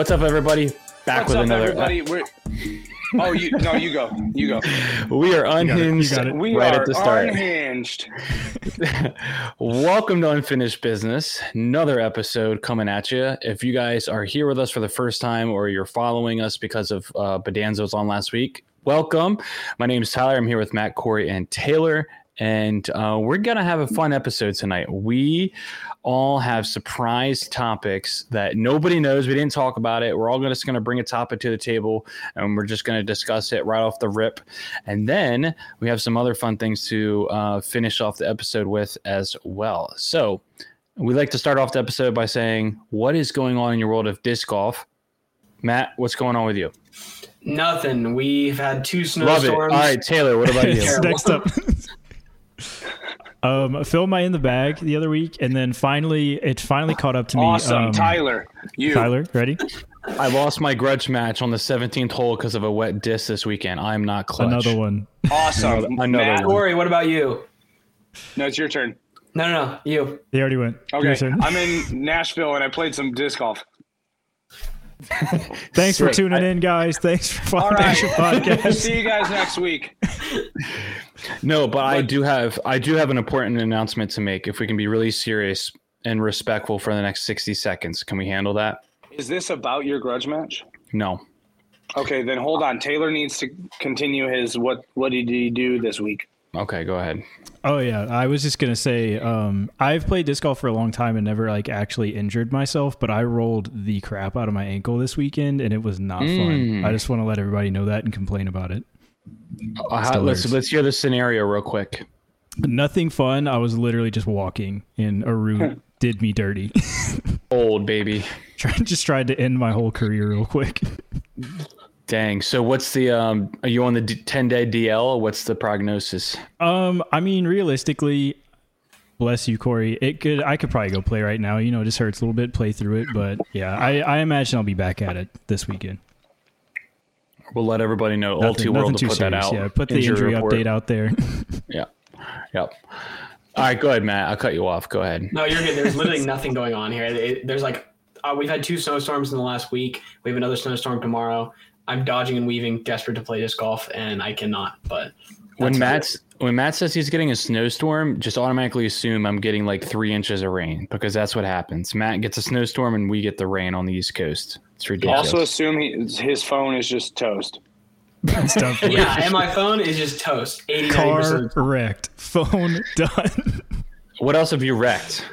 What's up, everybody? Back What's with up, another. everybody? We're... Oh, you no, you go. You go. we are got it. You unhinged got it. We right are at the start. unhinged. Welcome to Unfinished Business. Another episode coming at you. If you guys are here with us for the first time or you're following us because of uh, Bedanzo's on last week, welcome. My name is Tyler. I'm here with Matt, Corey, and Taylor. And uh, we're going to have a fun episode tonight. We all have surprise topics that nobody knows. We didn't talk about it. We're all just going to bring a topic to the table and we're just going to discuss it right off the rip. And then we have some other fun things to uh, finish off the episode with as well. So we like to start off the episode by saying, What is going on in your world of disc golf? Matt, what's going on with you? Nothing. We've had two Love it. snowstorms. All right, Taylor, what about you? Next up. um, I filled my in the bag the other week, and then finally, it finally caught up to me. Awesome, Um, Tyler. You. Tyler, ready? I lost my grudge match on the 17th hole because of a wet disc this weekend. I'm not clutch. Another one. Awesome. Another- another Matt, one. Corey, what about you? No, it's your turn. No, no, no. You. They already went. Okay. turn. I'm in Nashville and I played some disc golf. Thanks for tuning I- in, guys. Thanks for All following right. podcast. See you guys next week. No, but I do have I do have an important announcement to make. If we can be really serious and respectful for the next 60 seconds, can we handle that? Is this about your grudge match? No. Okay, then hold on. Taylor needs to continue his what what did he do this week? Okay, go ahead. Oh yeah, I was just gonna say, um, I've played disc golf for a long time and never like actually injured myself, but I rolled the crap out of my ankle this weekend and it was not fun. Mm. I just want to let everybody know that and complain about it. Uh, let's let's hear the scenario real quick. Nothing fun. I was literally just walking and a root did me dirty. Old baby. Tried just tried to end my whole career real quick. Dang. So what's the um are you on the 10 day DL? What's the prognosis? Um, I mean, realistically, bless you, Corey. It could I could probably go play right now. You know, it just hurts a little bit, play through it, but yeah, I, I imagine I'll be back at it this weekend. We'll let everybody know. All Nothing, too world to too put that serious. out. Yeah, put the injury, report. update out there. Yeah. Yep. All right, go ahead, Matt. I'll cut you off. Go ahead. No, you're good. There's literally nothing going on here. It- there's like, uh, we've had two snowstorms in the last week. We have another snowstorm tomorrow. I'm dodging and weaving, desperate to play disc golf, and I cannot. But When that's Matt's when Matt says he's getting a snowstorm, just automatically assume I'm getting like three inches of rain because that's what happens. Matt gets a snowstorm and we get the rain on the East Coast. It's ridiculous. Also assume he, his phone is just toast. It's yeah, and my phone is just toast. 89 Car percent. wrecked. Phone done. what else have you wrecked?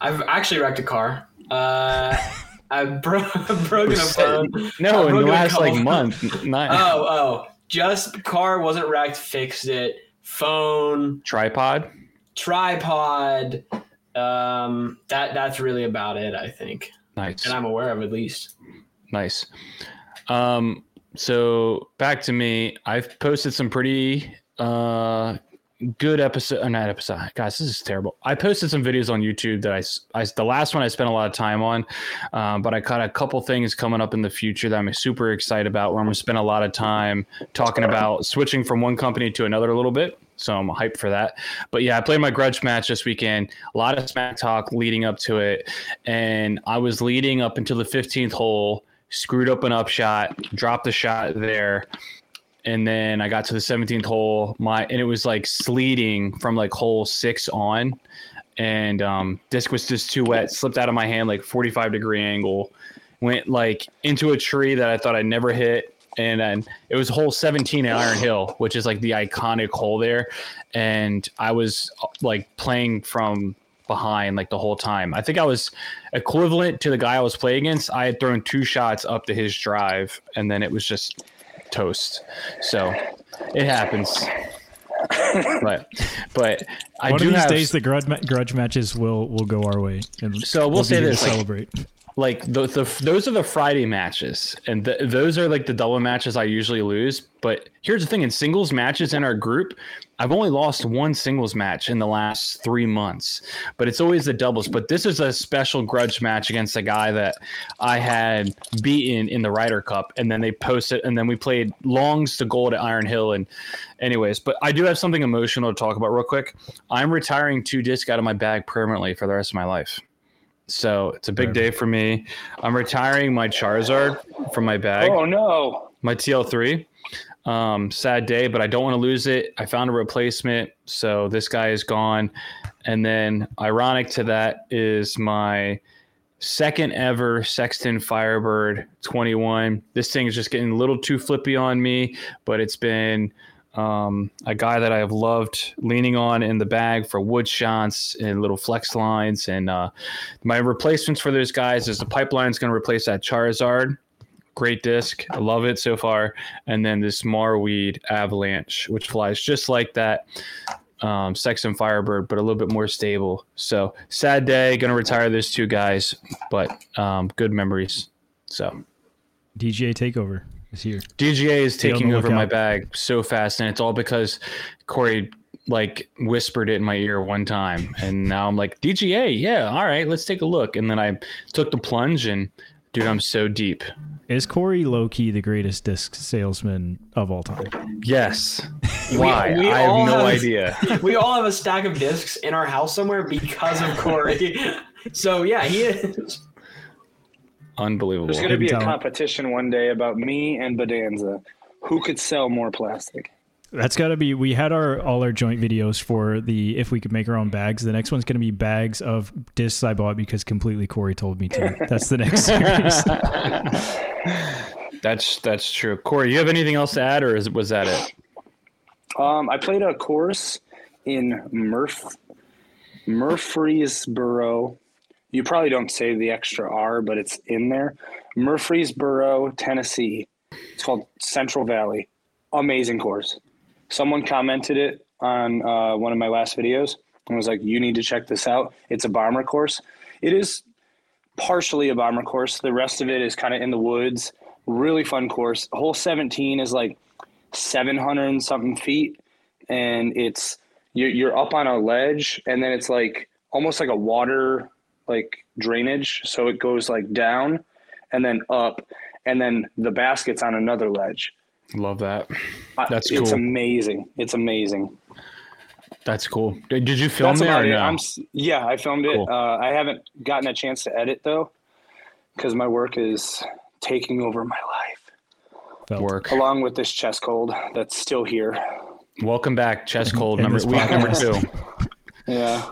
I've actually wrecked a car. Uh, I've bro- broken a phone. No, I've in the last like month. Not Oh, oh, just car wasn't wrecked. Fixed it. Phone, tripod. tripod. Um, that that's really about it. I think, Nice. and I'm aware of at least. Nice. Um, so back to me. I've posted some pretty uh good episode or not episode. Guys this is terrible. I posted some videos on youtube that i, I the last one i spent a lot of time on um, but i got a couple things coming up in the future that i'm super excited about where i'm going to spend a lot of time talking about switching from one company to another a little bit. So i'm hyped for that. But yeah i played my grudge match this weekend. A lot of smack talk leading up to it. And i was leading up until the 15th hole screwed up an upshot dropped the shot there and then I got to the 17th hole. My and it was like sleeting from like hole six on, and um, disc was just too wet. Slipped out of my hand like 45 degree angle, went like into a tree that I thought I'd never hit. And then it was hole 17 at Iron Hill, which is like the iconic hole there. And I was like playing from behind like the whole time. I think I was equivalent to the guy I was playing against. I had thrown two shots up to his drive, and then it was just toast. So it happens. but but I One do of these have days, the grudge, ma- grudge matches will will go our way. And So we'll be say this, like- celebrate. like the, the those are the Friday matches, and th those are like the double matches I usually lose. But here's the thing: in singles matches in our group, I've only lost one singles match in the last three months. But it's always the doubles. But this is a special grudge match against a guy that I had beaten in the Ryder Cup, and then they posted, and then we played longs to gold at Iron Hill. And anyways, but I do have something emotional to talk about real quick. I'm retiring two disc out of my bag permanently for the rest of my life. So it's a big day for me. I'm retiring my Charizard from my bag, Oh no! my TL3. Um, sad day, but I don't want to lose it. I found a replacement, so this guy is gone. And then, ironic to that is my second ever Sexton Firebird 21. This thing is just getting a little too flippy on me, but it's been um, a guy that I have loved leaning on in the bag for wood shots and little flex lines. And uh, my replacements for those guys is the pipeline is going to replace that Charizard. Great disc. I love it so far. And then this Marweed Avalanche, which flies just like that um, and Firebird, but a little bit more stable. So sad day. Going to retire those two guys, but um, good memories. So DGA takeover is here. DGA is taking over my bag so fast, and it's all because Corey like whispered it in my ear one time, and now I'm like DGA, yeah, all right, let's take a look. And then I took the plunge, and dude, I'm so deep. Is Corey Loki the greatest disc salesman of all time? Yes. Why? we I have no have- idea. we all have a stack of discs in our house somewhere because of Corey. so yeah, he is. Unbelievable. There's going to be a competition one day about me and Bedanza. Who could sell more plastic? That's got to be. We had our all our joint videos for the if we could make our own bags. The next one's going to be bags of discs I bought because completely Corey told me to. That's the next series. That's that's true. Corey, you have anything else to add, or is, was that it? Um, I played a course in Murph Murfreesboro. You probably don't say the extra R, but it's in there. Murfreesboro, Tennessee. It's called Central Valley. Amazing course. Someone commented it on uh, one of my last videos and was like, "You need to check this out. It's a bomber course. It is partially a bomber course. The rest of it is kind of in the woods. Really fun course. Hole 17 is like 700 and something feet and it's you're, you're up on a ledge and then it's like almost like a water like drainage so it goes like down and then up and then the basket's on another ledge Love that. I- That's it's amazing it's amazing That's cool. Did, did you film that's it or it no? i'm yeah i filmed it uh, i haven't gotten a chance to edit though because my work is taking over my life Felt. Work. along with this chest cold that's still here Welcome back, chest cold number week number two. yeah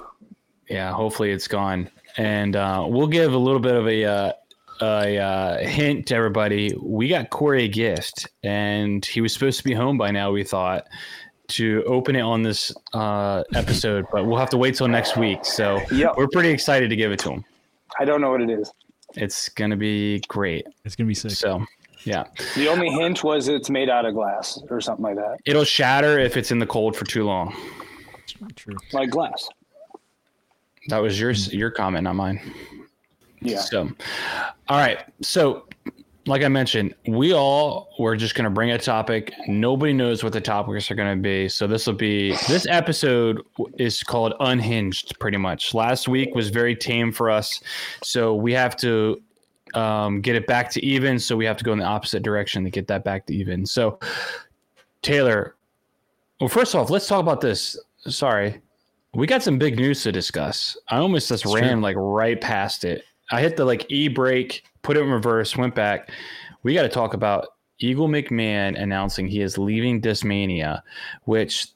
Yeah, hopefully it's gone. And uh, we'll give a little bit of a uh, a uh, hint to everybody. We got Corey a gift, and he was supposed to be home by now. We thought to open it on this uh, episode, but we'll have to wait till next week. So Yep. we're pretty excited to give it to him. i don't know what it is It's gonna be great. It's gonna be sick. So yeah, The only hint was it's made out of glass or something like that, it'll shatter if it's in the cold for too long. True. like glass. That was yours, your comment, not mine. Yeah. So, all right. So, like I mentioned, we all were just going to bring a topic. Nobody knows what the topics are going to be. So, this will be this episode is called Unhinged, pretty much. Last week was very tame for us. So, we have to um, get it back to even. So, we have to go in the opposite direction to get that back to even. So, Taylor, well, first off, let's talk about this. Sorry. We got some big news to discuss. I almost just ran like right past it. I hit the like e brake, put it in reverse, went back. We got to talk about Eagle McMahon announcing he is leaving Discmania, which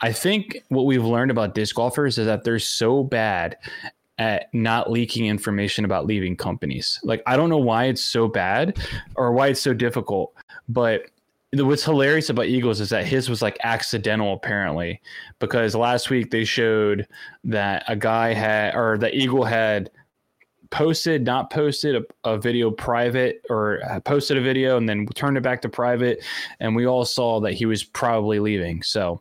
I think what we've learned about disc golfers is that they're so bad at not leaking information about leaving companies. Like I don't know why it's so bad or why it's so difficult, but what's hilarious about Eagles is that his was like accidental apparently because last week they showed that a guy had or the Eagle had posted not posted a, a video private or posted a video and then turned it back to private and we all saw that he was probably leaving. So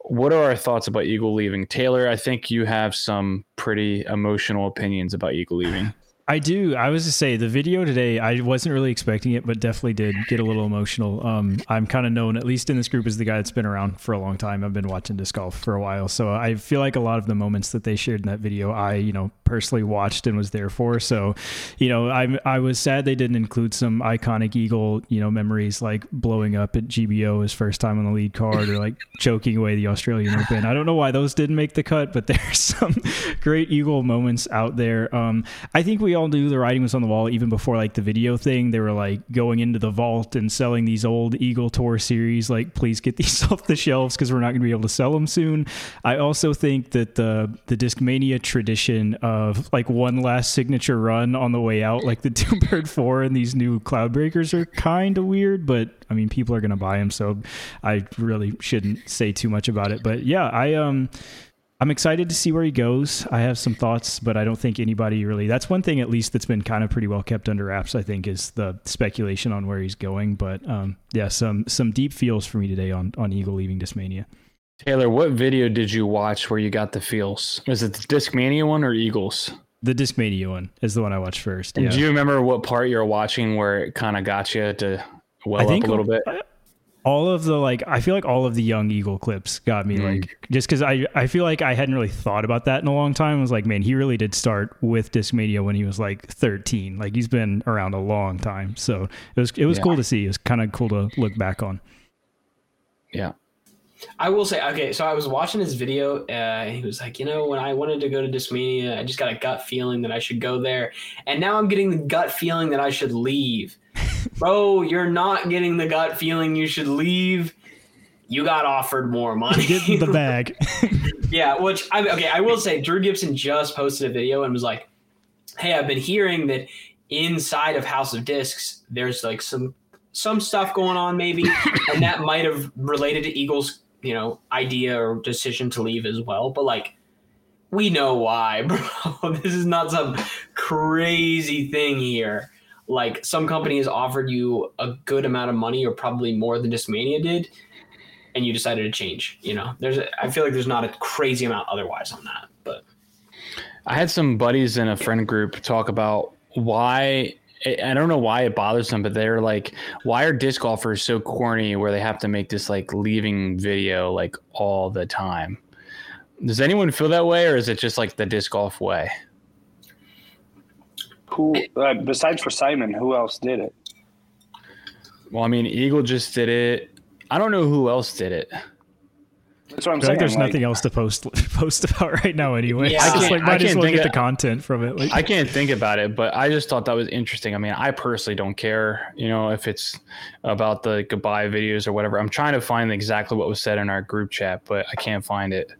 what are our thoughts about eagle leaving? Taylor i think you have some pretty emotional opinions about eagle leaving I do. I was to say the video today. I wasn't really expecting it, but definitely did get a little emotional. Um, I'm kind of known, at least in this group, as the guy that's been around for a long time. I've been watching disc golf for a while, so I feel like a lot of the moments that they shared in that video, I you know personally watched and was there for. So, you know, I I was sad they didn't include some iconic Eagle, you know, memories like blowing up at GBO his first time on the lead card or like choking away the Australian Open. I don't know why those didn't make the cut, but there's some great Eagle moments out there. Um, I think we all knew the writing was on the wall even before like the video thing. They were like going into the vault and selling these old Eagle Tour series. Like, please get these off the shelves because we're not going to be able to sell them soon. I also think that the the Discmania tradition of like one last signature run on the way out, like the Two Bird Four and these new Cloud Breakers, are kind of weird. But I mean, people are going to buy them, so I really shouldn't say too much about it. But yeah, I um. I'm excited to see where he goes. I have some thoughts, but I don't think anybody really. That's one thing, at least, that's been kind of pretty well kept under wraps. I think is the speculation on where he's going. But um, yeah, some some deep feels for me today on on Eagle leaving Discmania. Taylor, what video did you watch where you got the feels? Was it the Discmania one or Eagles? The Discmania one is the one I watched first. Yeah. Do you remember what part you were watching where it kind of got you to well up a little bit? All of the like i feel like all of the young eagle clips got me mm. like just because i i feel like i hadn't really thought about that in a long time i was like man he really did start with discmania when he was like 13 like he's been around a long time so it was it was yeah. cool to see it was kind of cool to look back on yeah I will say, okay, so I was watching his video. Uh, he was like, you know, when I wanted to go to Discmania, I just got a gut feeling that I should go there, and now I'm getting the gut feeling that I should leave bro, you're not getting the gut feeling you should leave. You got offered more money. Get the bag. yeah, which I okay, I will say Drew Gibson just posted a video and was like, "Hey, I've been hearing that inside of House of Discs, there's like some some stuff going on, maybe, and that might have related to Eagles, you know, idea or decision to leave as well. But like, we know why, bro. this is not some crazy thing here like some companies offered you a good amount of money or probably more than Discmania did and you decided to change you know there's a, I feel like there's not a crazy amount otherwise on that but i had some buddies in a friend group talk about why I don't know why it bothers them, but they're like, why are disc golfers so corny where they have to make this like leaving video like all the time? Does anyone feel that way, or is it just like the disc golf way? Who uh, besides for Simon, who else did it? Well, I mean, Eagle just did it. I don't know who else did it. That's what I'm saying. Like there's like, nothing else to post post about right now, anyway. Yeah, I just like might as well get the content from it. Like, I can't think about it, but I just thought that was interesting. I mean, I personally don't care, you know, if it's about the goodbye videos or whatever. I'm trying to find exactly what was said in our group chat, but I can't find it.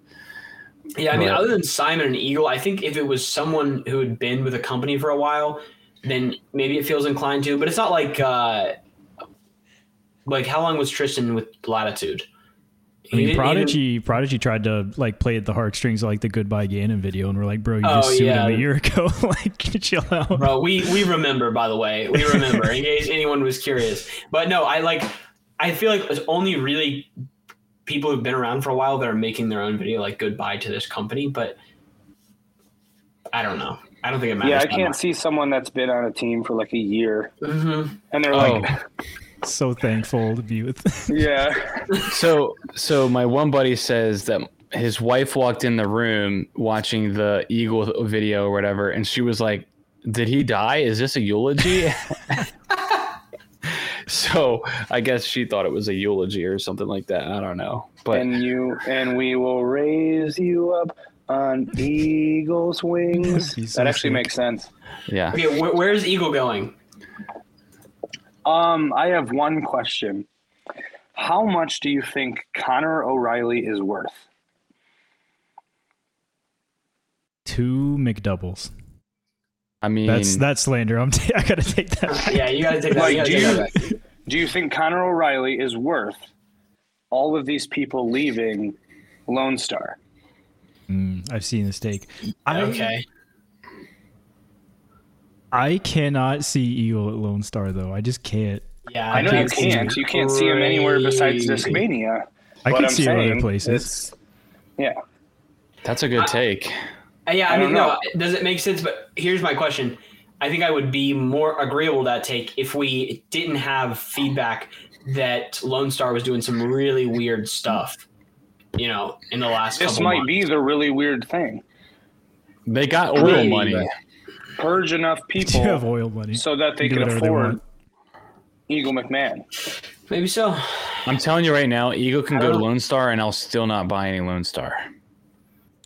Yeah, I mean, other than Simon and Eagle, I think if it was someone who had been with a company for a while, then maybe it feels inclined to. But it's not like uh, like how long was Tristan with Latitude? I mean, Prodigy, even... Prodigy tried to like play at the heartstrings of, like the Goodbye Gannon video, and we're like, bro, you just oh, sued yeah. him a year ago. like, chill out, bro. We we remember, by the way, we remember in case anyone was curious. But no, I like, I feel like it's only really people who've been around for a while that are making their own video like goodbye to this company, but I don't know. I don't think it matters. Yeah, I can't much. see someone that's been on a team for like a year, mm-hmm. and they're oh. like, so thankful to be with. yeah. So, so my one buddy says that his wife walked in the room watching the Eagle video or whatever, and she was like, "Did he die? Is this a eulogy?" so I guess she thought it was a eulogy or something like that. I don't know. But and you and we will raise you up on eagle's wings. that actually makes sense. Yeah. Okay, wh- where's Eagle going? Um, I have one question. How much do you think Connor O'Reilly is worth? Two McDoubles. I mean, that's that's slander. I'm t- I gotta take that. yeah, you gotta take that. Like, do you do you think Connor O'Reilly is worth all of these people leaving Lone Star? Mm, I've seen this take. I, okay. I cannot see Eagle at Lone Star though. I just can't. Yeah, I, I know you can't. You can't see him anywhere besides Discmania. I can see him other places. Yeah, that's a good take. Uh, yeah, I, I mean, no, does it make sense? But here's my question: I think I would be more agreeable to that take if we didn't have feedback that Lone Star was doing some really weird stuff. You know, in the last This couple might months. be the really weird thing. They got oil Really? money. Purge enough people you have oil money? so that they can whatever they afford. Eagle McMahon. Maybe so. I'm telling you right now, Eagle can go to Lone Star, and I'll still not buy any Lone Star.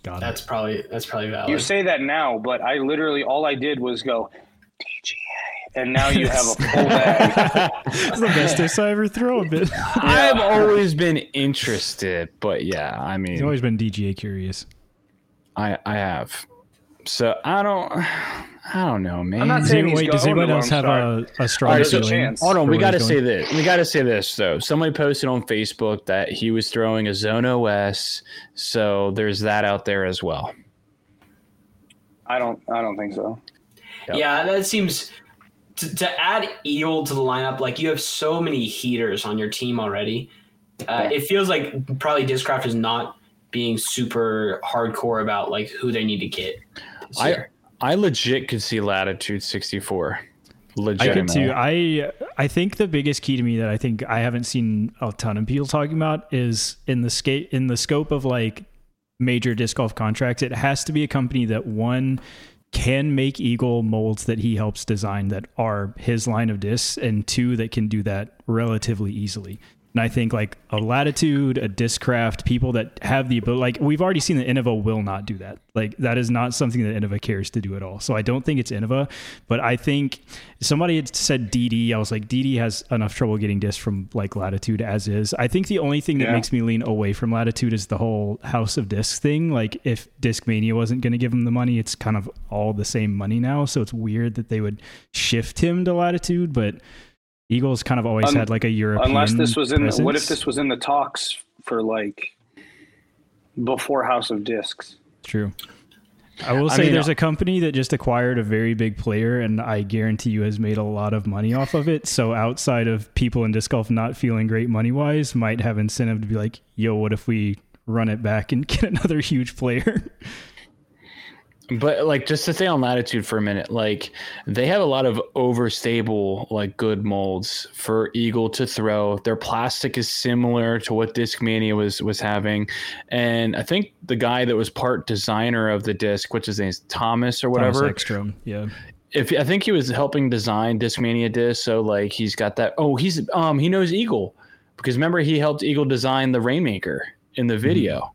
Got it. That's probably that's probably valid. You say that now, but I literally all I did was go DGA, and now you have a full bag. It's the bestest I ever throw a bit. I've always been interested, but yeah, I mean, He's mean, always been DGA curious. I I have. So I don't, I don't know, man. I'm not saying anyone, he's wait, does going to anyone else have a, a strong There's a feeling? chance. Hold on, we got to say this. We got to say this though. Somebody posted on Facebook that he was throwing a Zone OS, so there's that out there as well. I don't. I don't think so. Yep. Yeah, that seems to, to add Eel to the lineup. Like you have so many heaters on your team already. Uh, Yeah. It feels like probably Discraft is not being super hardcore about like who they need to get. I year. I legit could see Latitude 64. I Legit. could too. I I think the biggest key to me that I think I haven't seen a ton of people talking about is in the skate in the scope of like major disc golf contracts. It has to be a company that one can make Eagle molds that he helps design that are his line of discs, and two that can do that relatively easily. And I think like a Latitude, a Discraft, people that have the ability, like we've already seen that Innova will not do that. Like that is not something that Innova cares to do at all. So I don't think it's Innova, but I think somebody had said DD. I was like, DD has enough trouble getting disc from like Latitude as is. I think the only thing that Yeah. makes me lean away from Latitude is the whole House of disc thing. Like if Discmania wasn't going to give him the money, it's kind of all the same money now. So it's weird that they would shift him to Latitude, but Eagles kind of always Un- had like a European. Unless this was in. The, what if this was in the talks for like before House of Discs? True. I will I say mean, there's uh, a company that just acquired a very big player, and I guarantee you has made a lot of money off of it. So outside of people in disc golf not feeling great money wise, might have incentive to be like, "Yo, what if we run it back and get another huge player?" But like just to stay on latitude for a minute, like they have a lot of overstable like good molds for Eagle to throw. Their plastic is similar to what Discmania was was having, and I think the guy that was part designer of the disc, which his name is Thomas or whatever, Thomas Ekstrom, yeah. if I think he was helping design Discmania disc, so like he's got that. Oh, he's um he knows Eagle because remember he helped Eagle design the Rainmaker in the video.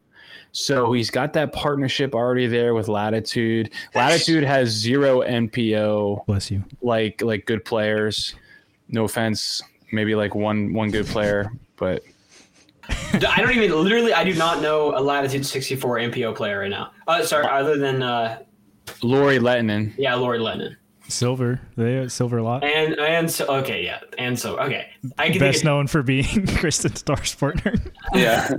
So he's got that partnership already there with Latitude. Latitude has zero MPO Bless you. like like good players. No offense, maybe like one one good player, but I don't even literally. I do not know a Latitude 64 MPO player right now. Uh, sorry, other than uh, Lauri Lehtinen. yeah, Lori Lennon Silver, they silver a lot. and and so okay, yeah, and so okay. I can Best think known for being Kristin Tattar's partner. Yeah.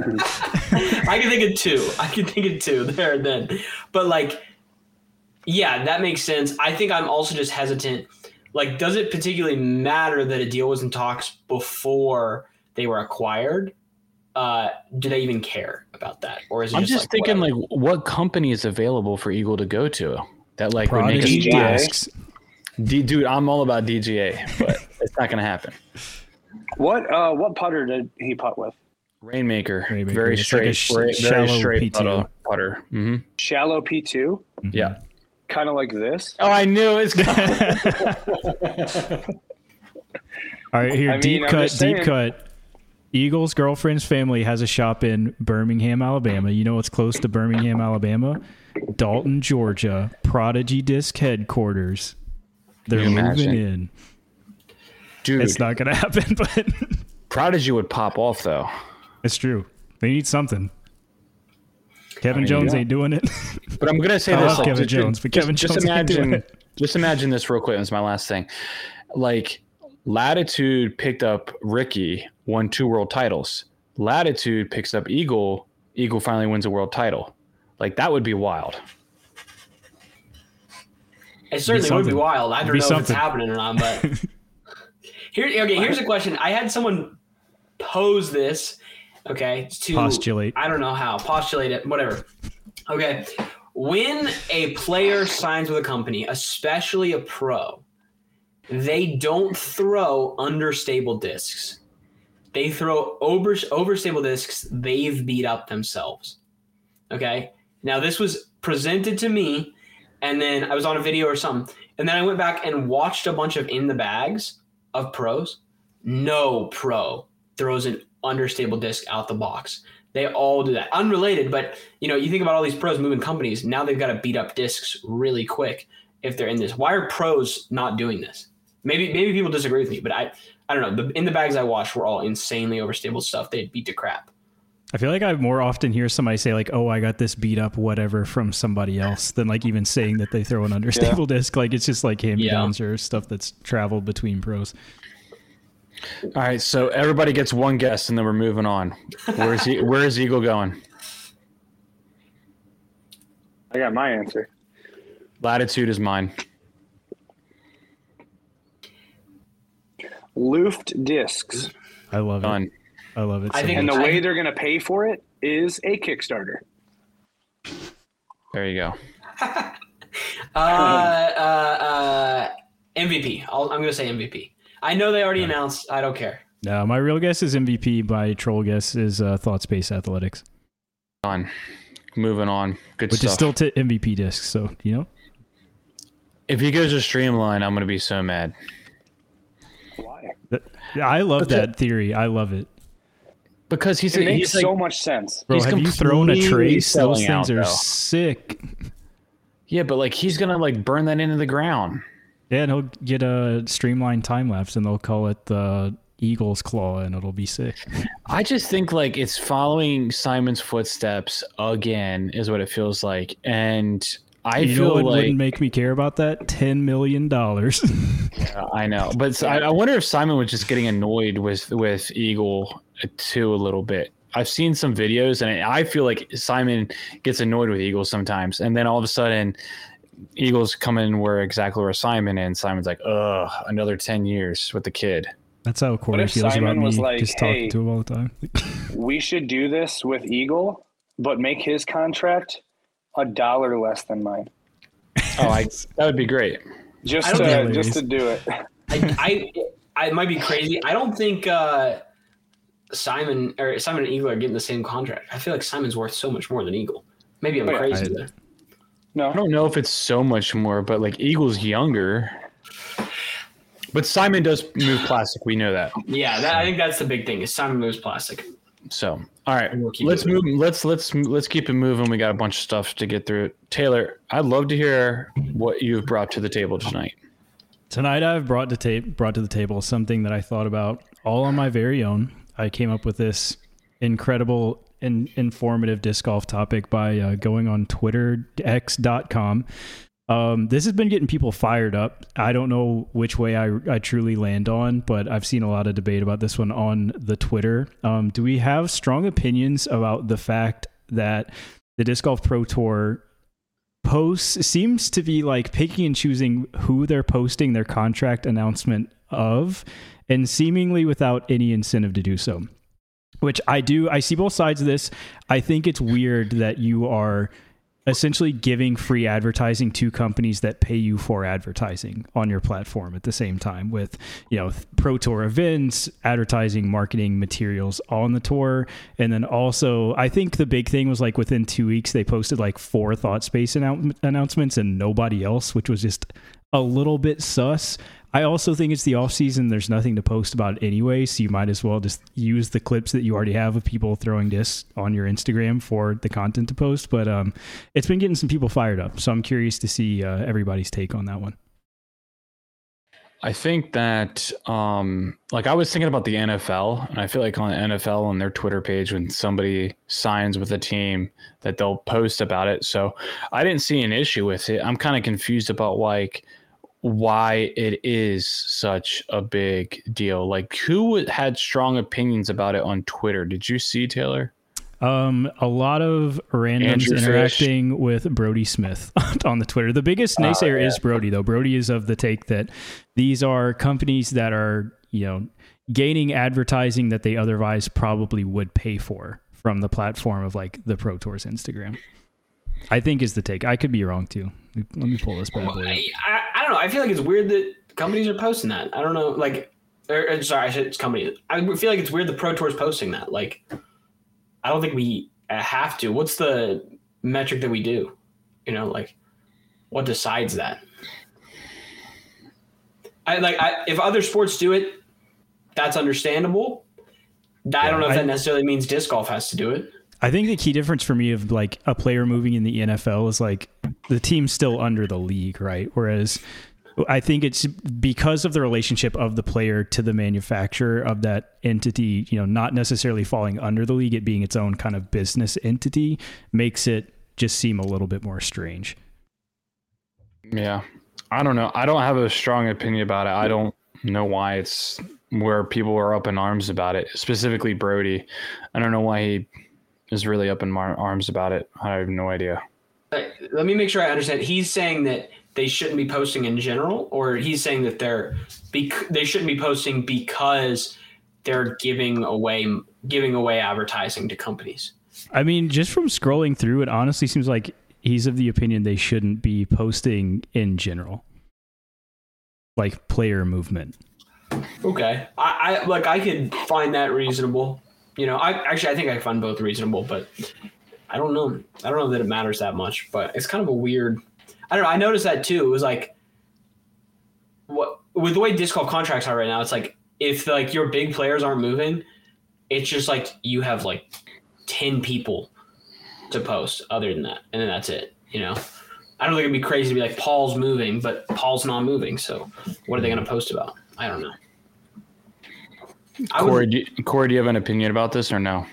I can think of two. I can think of two there and then, but like, yeah, that makes sense. I think I'm also just hesitant. Like, does it particularly matter that a deal was in talks before they were acquired? Uh, do they even care about that, or is it I'm just, just like, thinking whatever? like what company is available for Eagle to go to that like would make Prodigy us DGA. discs. D- dude, I'm all about DGA, but it's not gonna happen. what uh what putter did he putt with? Rainmaker, Rainmaker. very It's like a straight, sh- very, shallow straight P2. putter. putter. hmm Shallow P two, Yeah. kind of like this. Oh, I knew it's. Gonna All right, here, I deep I'm cut, deep cut. Eagle's girlfriend's family has a shop in Birmingham, Alabama. You know what's close to Birmingham, Alabama? Dalton, Georgia. Prodigy Disc headquarters. They're moving imagine? in. Dude, It's not going to happen, but Prodigy would pop off though. it's true. They need something. Kevin mean, Jones yeah. ain't doing it. But I'm gonna say I this. like, Kevin just- Jones, but Kevin just, Jones just ain't doing imagine. it. Just imagine this real quick. It's my last thing. Like Latitude picked up Ricky, won two world titles. Latitude picks up Eagle. Eagle finally wins a world title. Like that would be wild. It certainly would be wild. I don't know if it's happening or not, but here, okay. Here's a question. I had someone pose this. Okay, to Postulate. I don't know how postulate it. Whatever. Okay, when a player signs with a company, especially a pro, they don't throw understable discs. They throw over overstable discs they've beat up themselves. Okay. Now this was presented to me, and then I was on a video or something, and then I went back and watched a bunch of in the bags of pros. No pro throws an understable disc out the box. They all do that. Unrelated, but you know, you think about all these pros moving companies. Now they've got to beat up discs really quick if they're in this. Why are pros not doing this? Maybe maybe people disagree with me, but I I don't know. The in the bags I watched were all insanely overstable stuff. They'd beat to crap. I feel like I more often hear somebody say like, "Oh, I got this beat up whatever from somebody else," than like even saying that they throw an understable disc. Like it's just like hand me downs or stuff that's traveled between pros. All right, so everybody gets one guess, and then we're moving on. Where's he, where is Eagle going? I got my answer. Latitude is mine. Luft discs. I love it. Done. I love it. I think- And the way they're going to pay for it is a Kickstarter. There you go. Uh, uh, uh, MVP. I'll, I'm going to say MVP. I know they already announced. I don't care. no, my real guess is MVP. My troll guess is uh, Thought Space Athletics, Done. Moving on. Good stuff. which stuff. is still to MVP discs. So you know, if he goes to Streamline, I'm going to be so mad Why? I love But that theory. I love it. Because he's It he's makes like, so much sense. Bro, He's have you thrown a completely trace? Those things out, are though. sick. yeah, but like he's gonna like burn that into the ground. Yeah, and he'll get a streamlined time lapse, and they'll call it the Eagle's Claw, and it'll be sick. I just think like it's following Simon's footsteps again, is what it feels like, and I you know feel what like wouldn't make me care about that? Ten million dollars. Yeah, I know, but I wonder if Simon was just getting annoyed with with Eagle too a little bit. I've seen some videos, and I feel like Simon gets annoyed with Eagles sometimes, and then all of a sudden, Eagles come in where exactly where Simon, and Simon's like, "Ugh, another ten years with the kid." That's how Corey if feels Simon about me. was like, just "Hey, talking to him all the time. We should do this with Eagle, but make his contract a dollar less than mine. Oh, I that would be great. Just to just to do it. I, I, I might be crazy. I don't think uh, Simon or Simon and Eagle are getting the same contract. I feel like Simon's worth so much more than Eagle. Maybe I'm Oh, yeah. crazy I- No, I don't know if it's so much more, but like Eagle's younger. But Simon does move plastic. We know that. Yeah, that, I think that's the big thing. Is Simon moves plastic. So, all right, we'll let's it move. Let's let's let's keep it moving. We got a bunch of stuff to get through. Taylor, I'd love to hear what you've brought to the table tonight. Tonight, I've brought to ta- brought to the table something that I thought about all on my very own. I came up with this incredible and informative disc golf topic by uh, going on Twitter TwitterX.com. Um, this has been getting people fired up. I don't know which way I, I truly land on, but I've seen a lot of debate about this one on the Twitter. Um, do we have strong opinions about the fact that the Disc Golf Pro Tour posts seems to be like picking and choosing who they're posting their contract announcement of and seemingly without any incentive to do so. Which i do i see both sides of this. I think it's weird that you are essentially giving free advertising to companies that pay you for advertising on your platform at the same time with you know pro tour events advertising marketing materials on the tour. And then also i think the big thing was like within two weeks they posted like four thought space annou- announcements and nobody else which was just a little bit sus I also think it's the off season. There's nothing to post about anyway, so you might as well just use the clips that you already have of people throwing discs on your Instagram for the content to post. But um, it's been getting some people fired up, so I'm curious to see uh, everybody's take on that one. I think that, um, like, I was thinking about the NFL, and I feel like on the NFL on their Twitter page, when somebody signs with a team, that they'll post about it. So I didn't see an issue with it. I'm kind of confused about like why it is such a big deal. Like, who had strong opinions about it on Twitter? Did you see Taylor? Um, a lot of randoms Andrew Fish. interacting with Brody Smith on the Twitter. The biggest naysayer yeah. is Brody, though. Brody is of the take that these are companies that are, you know, gaining advertising that they otherwise probably would pay for from the platform of like the Pro Tour's Instagram. I think is the take. I could be wrong too. Let me pull this bad boy. up. I, I, I don't know. I feel like it's weird that companies are posting that. I don't know. Like, or, or, sorry, I said it's companies. I feel like it's weird the Pro Tour's posting that. Like, I don't think we uh, have to. What's the metric that we do? You know, like, what decides that? I like I, if other sports do it, that's understandable. I don't know if I- that necessarily means disc golf has to do it. I think the key difference for me of like a player moving in the NFL is like the team's still under the league, right? Whereas I think it's because of the relationship of the player to the manufacturer of that entity, you know, not necessarily falling under the league, it being its own kind of business entity makes it just seem a little bit more strange. Yeah. I don't know. I don't have a strong opinion about it. I don't know why it's where people are up in arms about it, specifically Brody. I don't know why he is really up in my arms about it. I have no idea. Uh, let me make sure I understand. He's saying that they shouldn't be posting in general, or he's saying that they're bec- they shouldn't be posting because they're giving away giving away advertising to companies. I mean, just from scrolling through, it honestly seems like he's of the opinion they shouldn't be posting in general, like player movement. Okay, I, I like I could find that reasonable. You know, I actually I think I find both reasonable, but I don't know. I don't know that it matters that much. But it's kind of a weird. I don't know. I noticed that too. It was like what with the way disc golf contracts are right now. It's like if like your big players aren't moving, it's just like you have like ten people to post. Other than that, and then that's it. You know. I don't think it'd be crazy to be like Paul's moving, but Paul's not moving. So what are they going to post about? I don't know. I would- Corey, do you, Corey, do you have an opinion about this or no?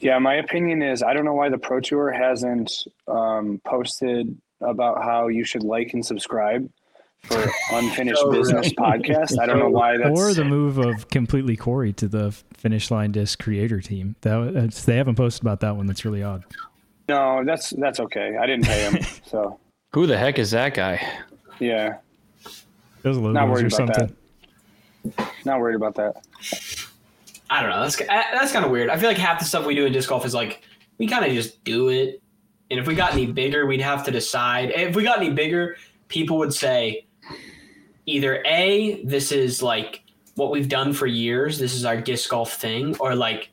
Yeah, my opinion is I don't know why the Pro Tour hasn't um, posted about how you should like and subscribe for Unfinished So Business podcast. I don't know why that's. or the move of completely Corey to the finish line disc creator team. That that's, they haven't posted about that one. That's really odd. no, that's that's okay. I didn't pay him, so Who the heck is that guy? yeah, Those logos not or worried about something. that. Not worried about that. I don't know. That's uh, that's kind of weird. I feel like half the stuff we do in disc golf is like we kind of just do it, and if we got any bigger, we'd have to decide. If we got any bigger, people would say either a this is like what we've done for years. This is our disc golf thing, or like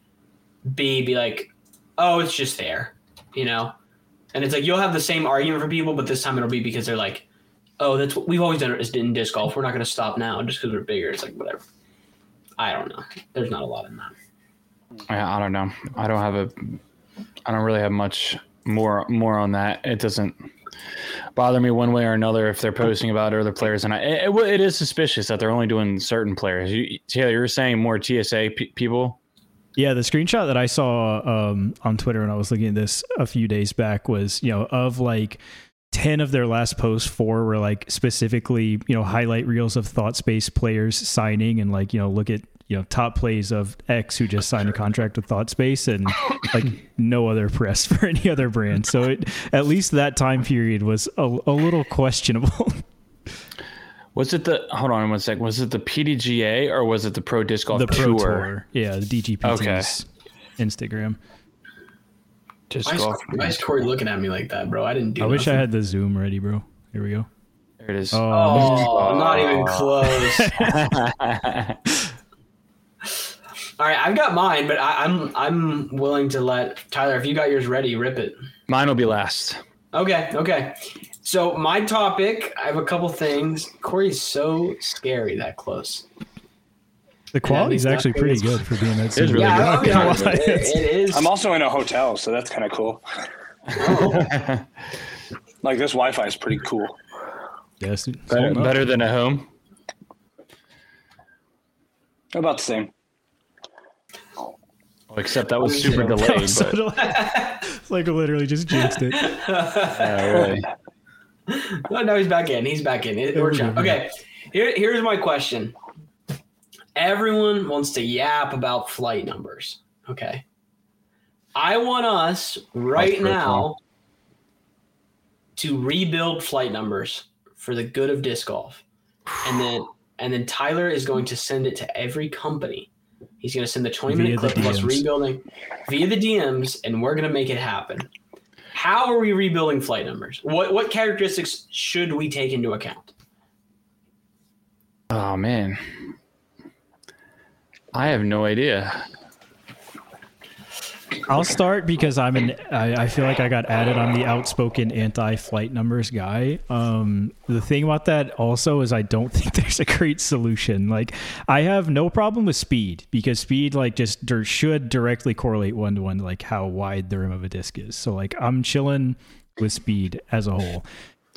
b be like, oh, it's just there, you know. And it's like you'll have the same argument for people, but this time it'll be because they're like, oh, that's what we've always done it in disc golf. We're not going to stop now just because we're bigger. It's like whatever. I don't know. There's not a lot in that. I, I don't know. I don't have a. I don't really have much more more on that. It doesn't bother me one way or another if they're posting about other players, and I it, it- it is suspicious that they're only doing certain players. You, Taylor, you're saying more TSA pe- people. Yeah, the screenshot that I saw um, on Twitter when I was looking at this a few days back was, you know, of like 10 of their last posts, four were like specifically, you know, highlight reels of Thought Space players signing and like, you know, look at, you know, top plays of X who just signed a contract with Thought Space and like no other press for any other brand. So it, at least that time period was a, a little questionable. Was it the hold on one sec? Was it the PDGA or was it the Pro Disc Golf the Pro Tour? Tour. Yeah, the DGPT's Okay. Instagram. Disc Why is, why is Corey looking at me like that, bro? I didn't do. I wish I had the Zoom ready, bro. Here we go. There it is. Oh, Oh, not even oh. close. All right, I've got mine, but I, I'm I'm willing to let Tyler. If you got yours ready, rip it. Mine will be last. Okay, okay. So my topic, I have a couple things. Corey's so scary that close. The quality is actually not- pretty good for being that It's Zoom. really yeah, good. I'll be Not gonna honest. lie. It, it is. I'm also in a hotel, so that's kind of cool. oh, Like this Wi-Fi is pretty cool. Yes, it's Better, better than a home. About the same. Well, except that was super delayed. So But, do I. it's like literally just jinxed it. yeah, really. Oh, no, he's back in. He's back in. It Yeah, works we're Okay, here, here's my question. Everyone wants to yap about flight numbers. Okay. I want us right now to rebuild flight numbers for the good of disc golf. And then and then Tyler is going to send it to every company. He's going to send the 20 minute clip of us DMs. rebuilding via the DMs, and we're going to make it happen. how are we rebuilding flight numbers? What what characteristics should we take into account? Oh man, I have no idea. I'll start because I'm an. I, I feel like I got added on the outspoken anti-flight numbers guy. Um, the thing about that also is I don't think there's a great solution. Like I have no problem with speed because speed like just should directly correlate one to one like how wide the rim of a disc is. So like I'm chilling with speed as a whole.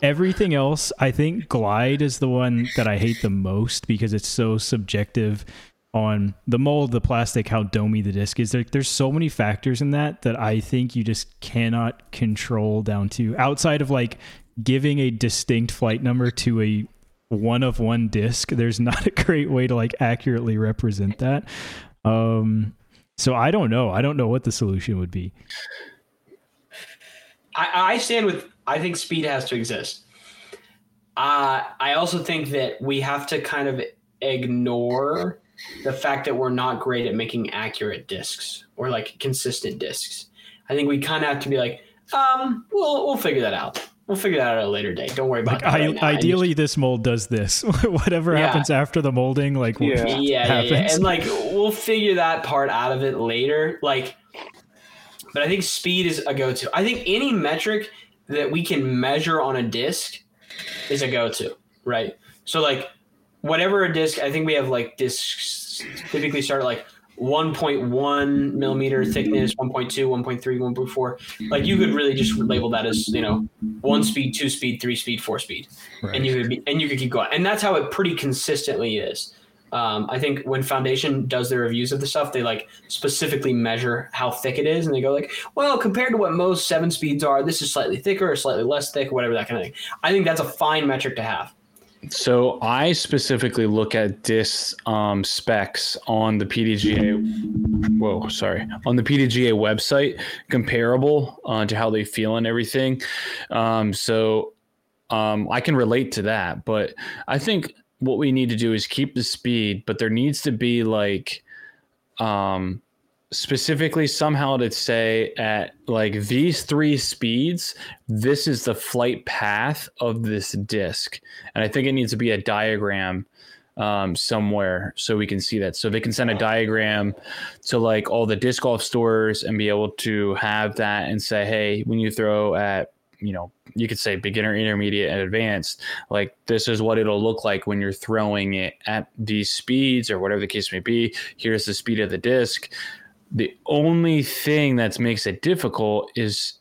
Everything else, I think glide is the one that I hate the most because it's so subjective on the mold, the plastic, how domey the disc is. There, there's so many factors in that that I think you just cannot control down to outside of like giving a distinct flight number to a one of one disc. There's not a great way to like accurately represent that. Um, so I don't know. I don't know what the solution would be. I, I stand with. I think speed has to exist. Uh, I also think that we have to kind of ignore the fact that we're not great at making accurate discs or like consistent discs. I think we kind of have to be like, um, we'll we'll figure that out. We'll figure that out at a later date. Don't worry about Like that. I, right now. ideally, this mold does this. Whatever Yeah. happens after the molding, like Yeah. yeah, yeah, happens. yeah, and like we'll figure that part out of it later. Like, but I think speed is a go-to. I think any metric that we can measure on a disc is a go-to, right? So like, whatever a disc, I think we have like discs typically start at like 1.1 millimeter thickness, 1.2, 1.3, 1.4. Like you could really just label that as you know one speed, two speed, three speed, four speed Right. and you could be, and you could keep going. And that's how it pretty consistently is. Um, I think when Foundation does their reviews of the stuff, they like specifically measure how thick it is, and they go like, "Well, compared to what most seven speeds are, this is slightly thicker or slightly less thick, whatever that kind of thing." I think that's a fine metric to have. So I specifically look at disc um, specs on the PDGA. Whoa, sorry, on the PDGA website, comparable uh, to how they feel and everything. Um, so um, I can relate to that, but I think what we need to do is keep the speed, but there needs to be like um, specifically somehow to say at like these three speeds this is the flight path of this disc. And i think it needs to be a diagram um, somewhere so we can see that. So they can send a diagram to like all the disc golf stores and be able to have that and say hey when you throw at you know you could say beginner intermediate and advanced like this is what it'll look like when you're throwing it at these speeds or whatever the case may be. Here's the speed of the disc the only thing that makes it difficult is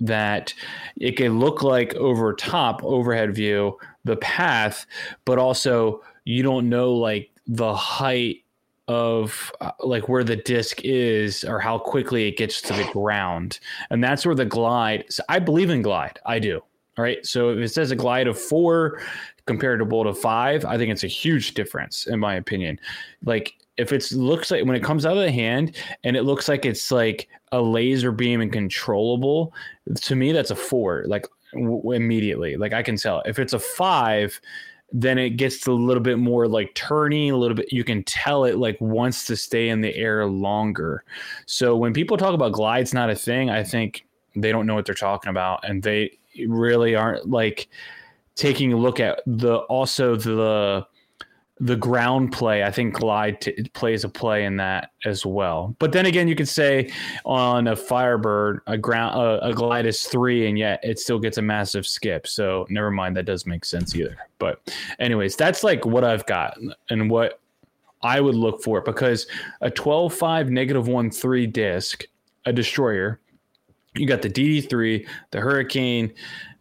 that it can look like over top overhead view the path but also you don't know like the height of uh, like where the disc is or how quickly it gets to the ground. And that's where the glide so i believe in glide. I do all right? So if it says a glide of four comparable to five i think it's a huge difference in my opinion. Like if it looks like when it comes out of the hand and it looks like it's like a laser beam and controllable to me that's a four like w- immediately. Like i can tell. If it's a five then it gets a little bit more like turning a little bit you can tell it like wants to stay in the air longer. So when people talk about glides not a thing i think they don't know what they're talking about and they really aren't like taking a look at the also the the ground play i think glide t- plays a play in that as well. But then again you could say on a firebird a ground a glide is three and yet it still gets a massive skip. So never mind that does make sense either. But anyways that's like what i've got and what i would look for because a 12.5 negative 1 3 disc a destroyer you got the dd3 the hurricane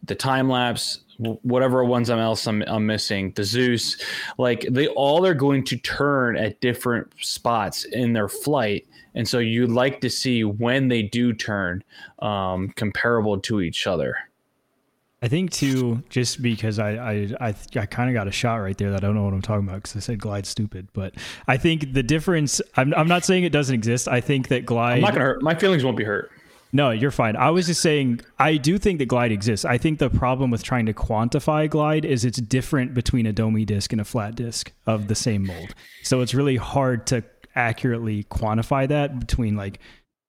the time lapse whatever ones I'm else I'm, I'm missing, the Zeus, like they all are going to turn at different spots in their flight, and so you'd like to see when they do turn um, comparable to each other. I think too, just because I I I, I kind of got a shot right there that I don't know what I'm talking about because I said glide stupid, but I think the difference. I'm I'm not saying it doesn't exist. I think that glide. I'm not gonna hurt. My feelings won't be hurt. No, you're fine. I was just saying, I do think that glide exists. I think the problem with trying to quantify glide is it's different between a domey disc and a flat disc of the same mold. So it's really hard to accurately quantify that between like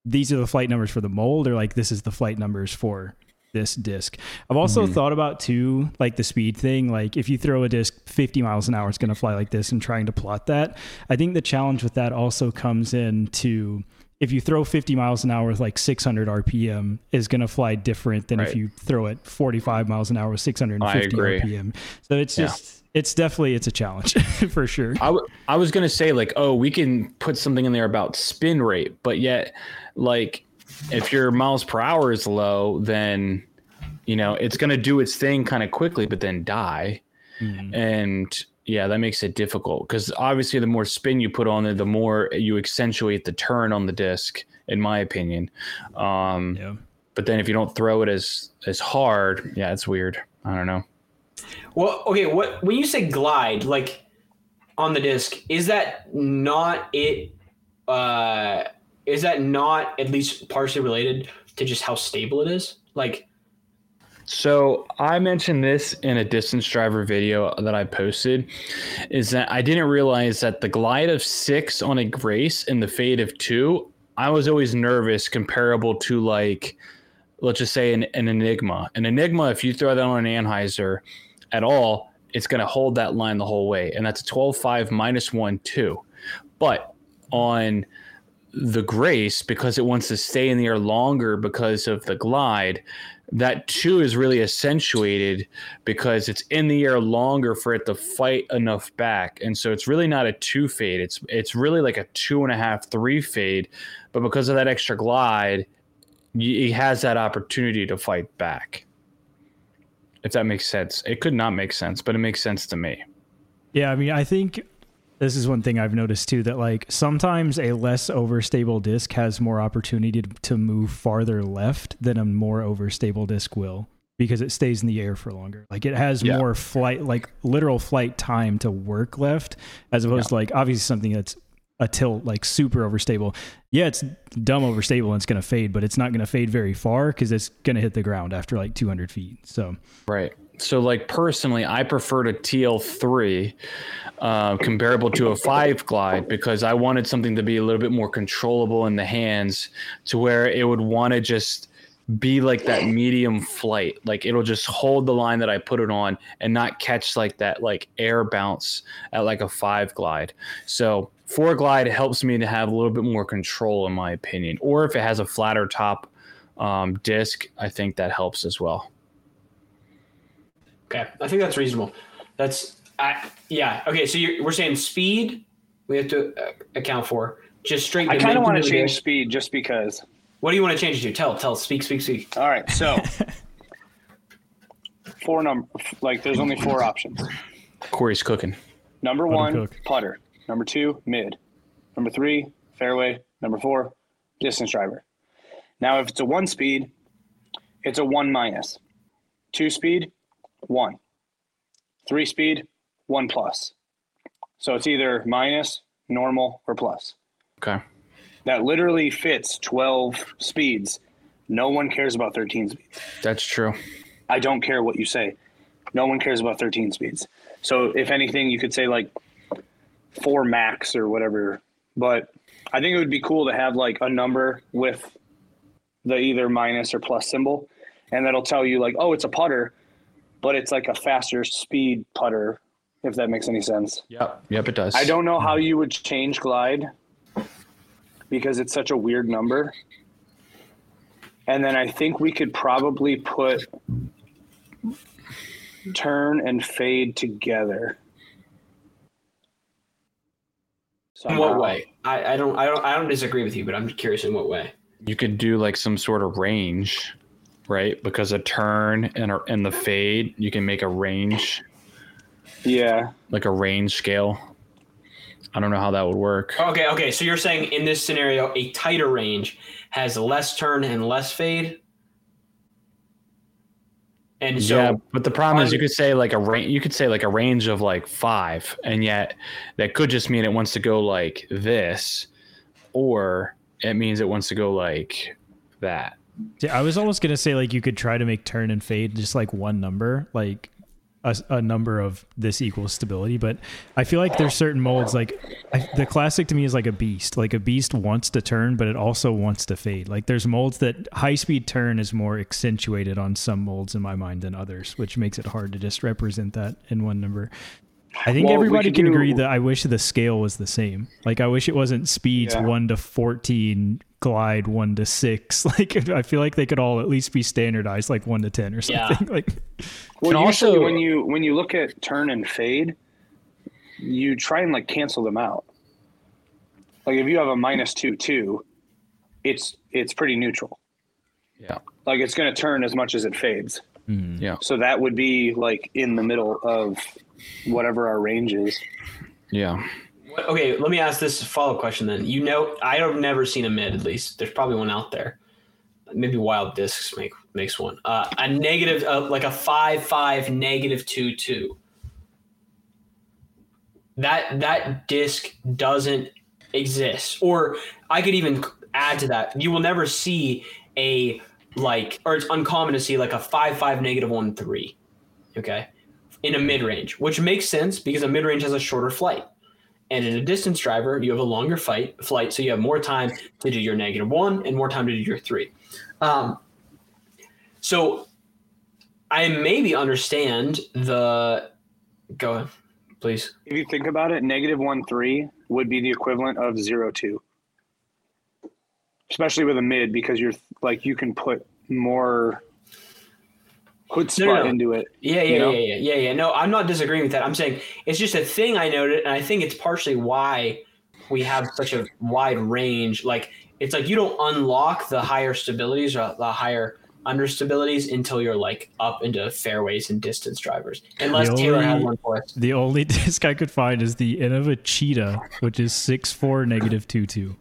these are the flight numbers for the mold or like this is the flight numbers for this disc. I've also Mhm. thought about too, like the speed thing. Like if you throw a disc 50 miles an hour, it's going to fly like this, and trying to plot that. I think the challenge with that also comes in to if you throw 50 miles an hour with like 600 RPM, is going to fly different than if you throw it 45 miles an hour with 650. RPM. So it's Yeah. just, it's definitely it's a challenge for sure. I, w- I was gonna say like, oh, we can put something in there about spin rate, but yet, like, if your miles per hour is low, then you know it's gonna do its thing kind of quickly, but then die, Mhm. and yeah, that makes it difficult because obviously the more spin you put on it, the more you accentuate the turn on the disc, in my opinion. Um, Yeah. But then if you don't throw it as as hard, yeah, it's weird. I don't know. Well, okay. What when you say glide, like on the disc, is that not it? Uh, is that not at least partially related to just how stable it is? Like, So I mentioned this in a distance driver video that I posted, is that I didn't realize that the glide of six on a Grace and the fade of two, I was always nervous comparable to like, let's just say an, an Enigma. An Enigma, if you throw that on an anhyzer at all, it's going to hold that line the whole way, and that's a 12.5 minus one two. But on the Grace, because it wants to stay in the air longer because of the glide, that two is really accentuated because it's in the air longer for it to fight enough back. And so it's really not a two fade it's it's really like a two and a half three fade but because of that extra glide it has that opportunity to fight back. If that makes sense. It could not make sense but it makes sense to me. Yeah, I mean, I think this is one thing I've noticed too that like sometimes a less overstable disc has more opportunity to, to move farther left than a more overstable disc will because it stays in the air for longer. Like it has Yeah. more flight, like literal flight time to work left, as opposed to like obviously something that's a tilt like super overstable. Yeah, it's dumb overstable and it's going to fade, but it's not going to fade very far because it's going to hit the ground after like 200 feet. So Right. So, like personally, I preferred a TL3 uh, comparable to a five glide because I wanted something to be a little bit more controllable in the hands, to where it would want to just be like that medium flight. Like it'll just hold the line that I put it on and not catch like that like air bounce at like a five glide. So four glide helps me to have a little bit more control, in my opinion. Or if it has a flatter top um, disc, I think that helps as well. Okay, I think that's reasonable. That's I yeah. Okay, so you're, we're saying speed we have to uh, account for just straight. I kind of want to change speed just because. What do you want to change it to? Tell, tell, speak, speak, speak. All right, so four number like there's only four options. Corey's cooking. Number Let 'em one, cook. putter. Number two, mid. Number three, fairway. Number four, distance driver. Now, if it's a one speed, it's a one minus. Two speed, one. Three speed, one plus. So it's either minus, normal, or plus. Okay. That literally fits 12 speeds. No one cares about 13 speeds. That's true. I don't care what you say. No one cares about 13 speeds. So if anything, you could say like four max or whatever. But I think it would be cool to have like a number with the either minus or plus symbol, and that'll tell you like, oh, it's a putter, but it's like a faster speed putter. If that makes any sense. Yep. Yep, it does. I don't know how you would change glide because it's such a weird number. And then I think we could probably put turn and fade together. In what way? I, I don't I don't I don't disagree with you, but I'm curious in what way. You could do like some sort of range, right? Because a turn and a, and the fade, you can make a range, Yeah. like a range scale. I don't know how that would work. Okay, okay. So you're saying in this scenario, a tighter range has less turn and less fade. And so yeah, but the problem is you could say like a range. You could say like a range of like five, and yet that could just mean it wants to go like this, or it means it wants to go like that. Yeah, I was almost gonna say like you could try to make turn and fade just like one number, like a, a number of this equals stability, but I feel like there's certain molds like I, the classic to me is like a beast. Like a beast wants to turn, but it also wants to fade. Like there's molds that high speed turn is more accentuated on some molds in my mind than others, which makes it hard to just represent that in one number. I think Well, everybody can do- agree that I wish the scale was the same. Like I wish it wasn't speeds Yeah. one to fourteen, glide one to six. Like I feel like they could all at least be standardized, like one to ten or Yeah. something. Like Well, And also- when you when you look at turn and fade, you try and like cancel them out. Like if you have a minus two two, it's it's pretty neutral. Yeah. Like it's going to turn as much as it fades. Mm-hmm. Yeah. So that would be like in the middle of whatever our range is. Yeah. Okay, let me ask this follow up question then. You know, I have never seen a mid. At least there's probably one out there. Maybe Wild Discs make makes one. Uh, a negative, uh, like a five five negative two two. That that disc doesn't exist, or I could even add to that. You will never see a like, or it's uncommon to see like a five five negative one three. Okay, in a mid range, which makes sense because a mid range has a shorter flight. And in a distance driver, you have a longer fight flight, so you have more time to do your negative one and more time to do your three. Um, so I maybe understand the. Go ahead, please. If you think about it, negative one three would be the equivalent of zero two. Especially with a mid, because you're like you can put more hood No, no, no. into it. Yeah, You yeah, know? yeah, yeah, yeah, yeah. No, I'm not disagreeing with that. I'm saying it's just a thing I noted, and I think it's partially why we have such a wide range. Like it's like you don't unlock the higher stabilities or the higher understabilities until you're like up into fairways and distance drivers. Unless The Taylor had one for us. the only disc I could find is the Innova cheetah, which is six four negative two two.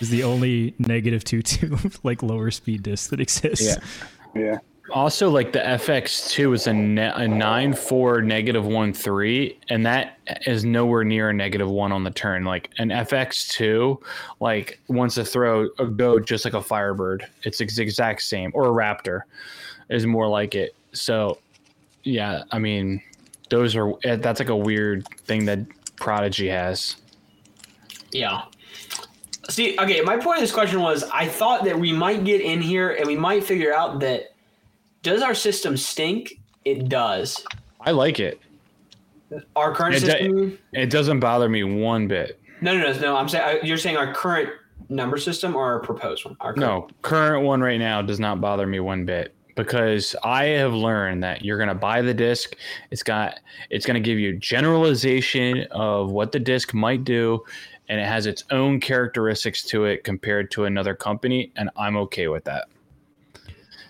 Is the only negative two two like lower speed disc that exists. Yeah. Yeah. Also, like the FX2 is a, ne- a 9 4 negative 1 3, and that is nowhere near a negative 1 on the turn. Like an FX2, like wants to throw a go just like a Firebird. It's the exact same. Or a Raptor is more like it. So, yeah, I mean, those are, eh, that's like a weird thing that Prodigy has. Yeah. See, okay, my point of this question was I thought that we might get in here and we might figure out that does our system stink? It does. I like it. Our current It do- system. It doesn't bother me one bit. No, no, no, no. I'm saying uh, you're saying our current number system or our proposed one. Our current, No, current one right now does not bother me one bit because I have learned that you're going to buy the disc. It's got it's going to give you generalization of what the disc might do and it has its own characteristics to it compared to another company and I'm okay with that.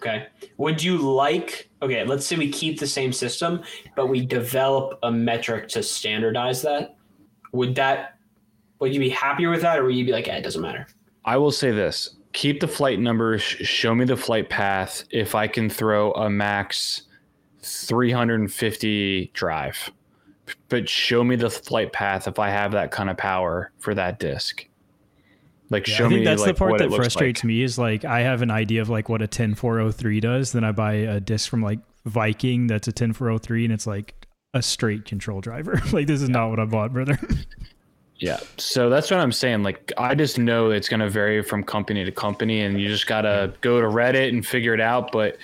Okay. Would you like? Okay, let's say we keep the same system, but we develop a metric to standardize that. Would that? Would you be happier with that, or would you be like, eh, it doesn't matter? I will say this: keep the flight numbers, show me the flight path if I can throw a max 350 drive. But show me the flight path if I have that kind of power for that disc. Like Yeah, show I think me that's like the part that frustrates like. me is like I have an idea of like what a 10403 does, then I buy a disc from like Viking that's a 10403 and it's like a straight control driver. like this is not what I bought, brother. Yeah. So that's what I'm saying. Like I just know it's going to vary from company to company and you just got to go to Reddit and figure it out, but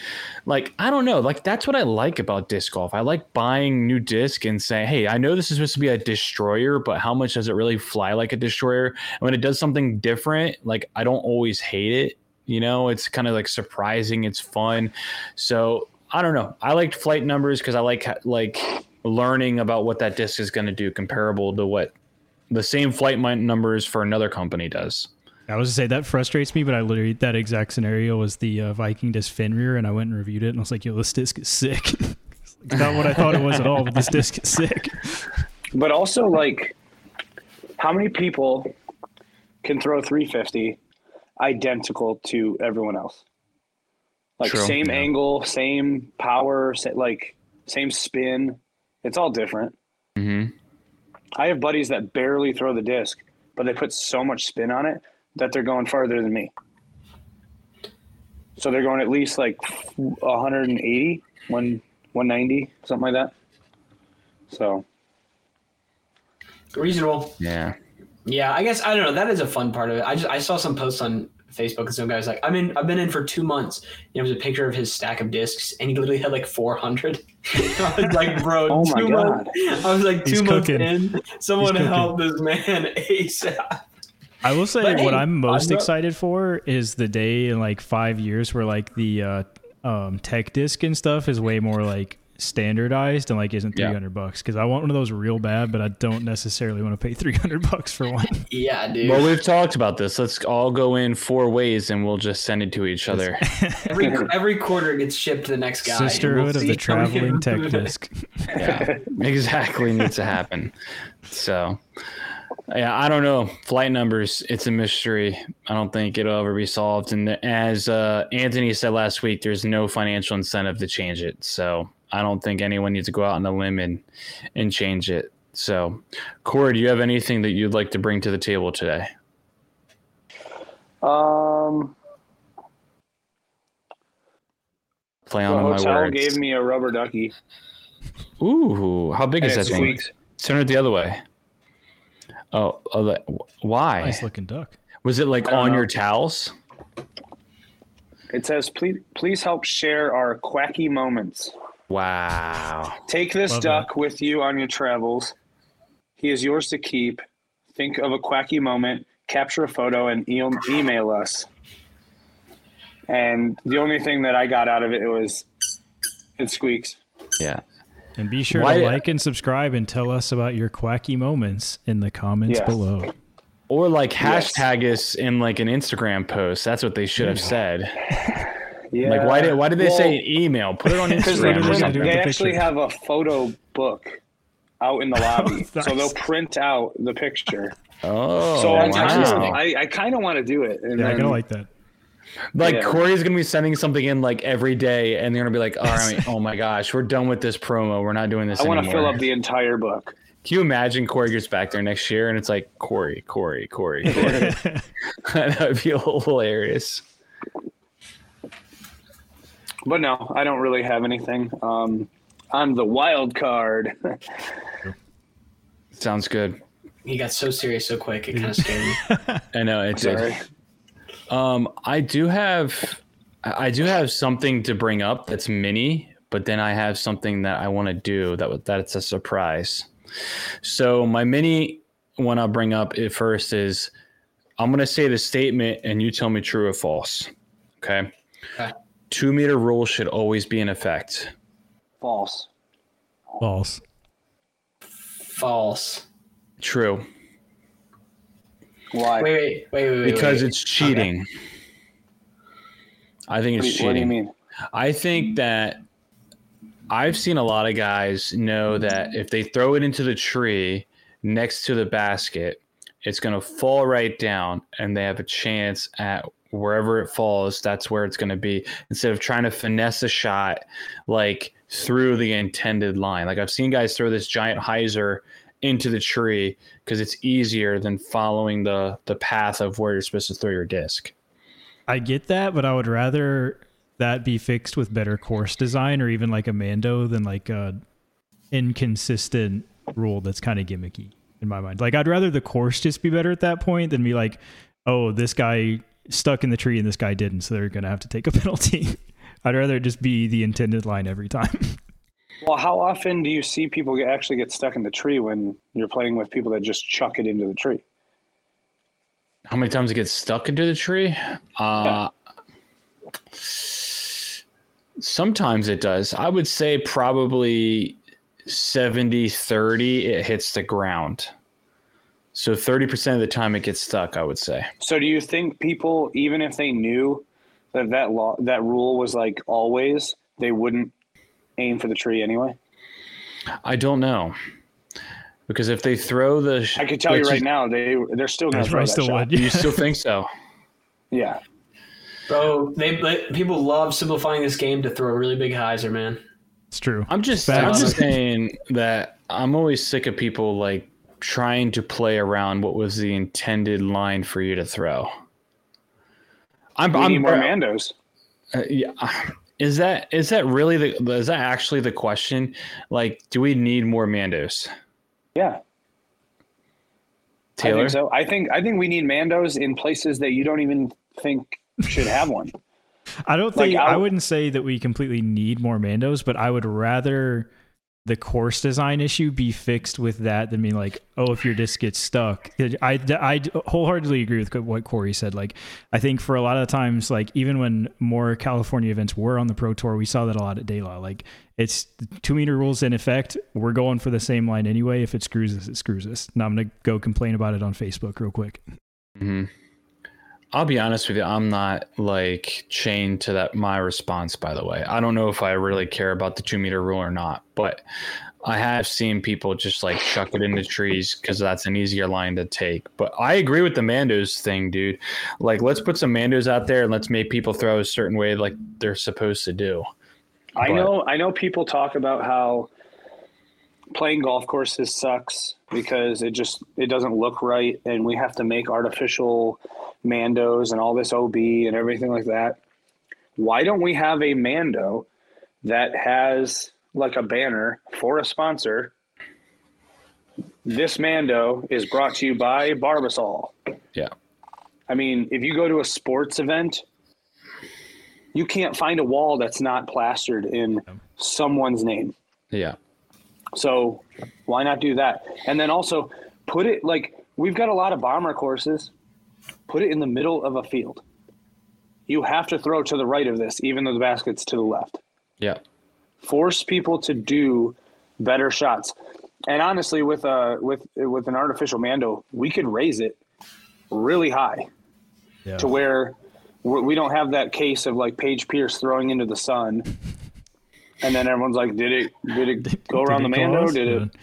like I don't know, like that's what I like about disc golf. I like buying new disc and saying, "Hey, I know this is supposed to be a destroyer, but how much does it really fly like a destroyer?" And when it does something different, like I don't always hate it. You know, it's kind of like surprising, it's fun. So, I don't know. I liked flight numbers cuz I like like learning about what that disc is going to do comparable to what the same flight min- numbers for another company does. I was to say that frustrates me, but I literally that exact scenario was the uh, Viking disc Fenrir, and I went and reviewed it, and I was like, "Yo, this disc is sick." it's not what I thought it was at all, but this disc is sick. But also, like, how many people can throw 350 identical to everyone else? Like, True, same yeah. angle, same power, like, same spin. It's all different. hmm I have buddies that barely throw the disc, but they put so much spin on it that they're going farther than me. So they're going at least like 180, one- 190, something like that. So Reasonable. Yeah. Yeah, I guess I don't know. That is a fun part of it. I just I saw some posts on Facebook and some guy's like, I'm in I've been in for two months. And it was a picture of his stack of discs and he literally had like four hundred. I was like, bro, Oh my two God. months. I was like, two He's months cooking. in. Someone He's help this man ASAP. I will say But what hey, I'm most I'm not- excited for is the day in like five years where like the uh, um, tech disc and stuff is way more like standardized and like isn't Yeah. 300 bucks because I want one of those real bad, but I don't necessarily want to pay 300 bucks for one. Yeah, dude. Well, we've talked about this. Let's all go in four ways and we'll just send it to each other. every every quarter gets shipped to the next guy. and we'll Sisterhood of the traveling tech improve disc. yeah, exactly needs to happen. So, yeah, I don't know. Flight numbers, it's a mystery. I don't think it'll ever be solved. And as uh, Anthony said last week, there's no financial incentive to change it. So, I don't think anyone needs to go out on a limb and, and change it. So, Corey, do you have anything that you'd like to bring to the table today? um, Play the on my hotel words. gave me a rubber ducky. Ooh, how big And is that thing? squeaks. Turn it the other way. Oh, oh that, why? Nice looking duck. Was it like on know. your towels? It says, "Please, please help share our quacky moments. Wow. Take this Love duck with you on your travels. He is yours to keep. Think of a quacky moment, capture a photo, and e- email us." And the only thing that I got out of it was, it squeaks. Yeah. And be sure Why- to like and subscribe and tell us about your quacky moments in the comments Yes. below. Or like Yes. hashtag us in like an Instagram post. That's what they should have said. Yeah. Like why did why did they Well, say email? Put it on Instagram or they print- something. they the actually have a photo book out in the lobby, Nice. so they'll print out the picture. Oh, so I wow. kind of, I, I kind of want to do it. And Yeah, I then, kind of like that. like yeah. Corey's gonna be sending something in like every day, and they're gonna be like, "All right, oh my gosh, we're done with this promo. We're not doing this anymore. I want anymore." to fill up the entire book. Can you imagine Corey gets back there next year and it's like Corey, Corey, Corey, Corey. that would be hilarious. But no, I don't really have anything. Um, I'm the wild card. Sounds good. He got so serious so quick, it kind of scared me. I know it did. Sorry. Um, I do have, I do have something to bring up that's mini, but then I have something that I want to do that was- that's a surprise. So my mini one I'll bring up at first is I'm gonna say the statement and you tell me true or false. Okay. Okay. Two meter rule should always be in effect. False. False. False. True. Why? Wait, wait, wait, wait, wait. Because wait. it's cheating. I think it's do you- what do you mean? I think that I've seen a lot of guys know that if they throw it into the tree next to the basket, it's going to fall right down and they have a chance at wherever it falls, that's where it's going to be instead of trying to finesse a shot like through the intended line. Like I've seen guys throw this giant hyzer into the tree because it's easier than following the the path of where you're supposed to throw your disc. I get that, but I would rather that be fixed with better course design or even like a Mando than like a inconsistent rule that's kind of gimmicky in my mind. Like I'd rather the course just be better at that point than be like, oh, this guy stuck in the tree and this guy didn't, so they're gonna have to take a penalty. I'd rather just be the intended line every time. Well, how often do you see people get, actually get stuck in the tree when you're playing with people that just chuck it into the tree? How many times it gets stuck into the tree? Uh, Sometimes it does. I would say probably 70 30, it hits the ground. So 30% of the time it gets stuck, I would say. So, do you think people, even if they knew that that law, that rule was like always, they wouldn't aim for the tree anyway? I don't know. Because if they throw the. I could tell you right is- now, they they're still going That's to throw that still shot. would. You still think so? Yeah, Bro, they, they people love simplifying this game to throw a really big hyzer, man. It's true. I'm just, Facts. I'm just saying that I'm always sick of people like trying to play around what was the intended line for you to throw. I'm, we I'm need more Mandos. Uh, yeah, Is that is that really the is that actually the question? Like, do we need more Mandos? Yeah, I Taylor, think so. I think I think we need Mandos in places that you don't even think should have one. I don't Like, think I I- wouldn't say that we completely need more Mandos, but I would rather the course design issue be fixed with that than being like, oh, if your disc gets stuck. I, I wholeheartedly agree with what Corey said. Like, I think for a lot of times, like even when more California events were on the Pro Tour, we saw that a lot at DeLa. Like, it's two meter rules in effect. We're going for the same line anyway. If it screws us, it screws us. Now I'm gonna go complain about it on Facebook real quick. Mhm. I'll be honest with you. I'm not like chained to that my response. By the way, I don't know if I really care about the two meter rule or not, but I have seen people just like chuck it into trees because that's an easier line to take. But I agree with the Mandos thing, dude. Like, let's put some Mandos out there and let's make people throw a certain way, like they're supposed to do. I But- know I know people talk about how playing golf courses sucks because it just it doesn't look right and we have to make artificial mandos and all this OB and everything like that. Why don't we have a mando that has like a banner for a sponsor? This mando is brought to you by Barbasol. Yeah. I mean, if you go to a sports event, you can't find a wall that's not plastered in someone's name. Yeah. So why not do that? And then also put it like we've got a lot of bomber courses. Put it in the middle of a field. You have to throw to the right of this, even though the basket's to the left. Yeah. Force people to do better shots. And honestly, with a with with an artificial mando, we could raise it really high Yeah. to where we we don't have that case of like Paige Pierce throwing into the sun, and then everyone's like, "Did it? Did it go around the Did it mando? cause? Did Yeah. it?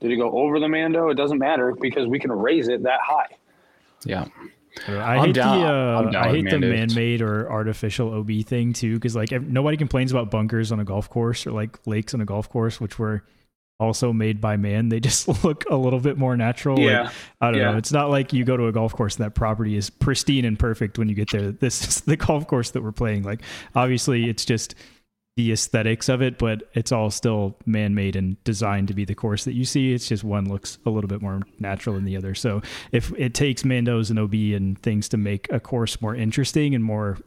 Did it go over the mando? It doesn't matter because we can raise it that high." Yeah. I I'm hate down- the I'm uh, I hate the mandates. man-made or artificial OB thing too, because like nobody complains about bunkers on a golf course or like lakes on a golf course, which were also made by man. They just look a little bit more natural. Like, Yeah. I don't Yeah. know. It's not like you go to a golf course and that property is pristine and perfect when you get there. This is the golf course that we're playing. Like obviously, it's just the aesthetics of it, but it's all still man-made and designed to be the course that you see. It's just one looks a little bit more natural than the other. So if it takes Mandos and OB and things to make a course more interesting and more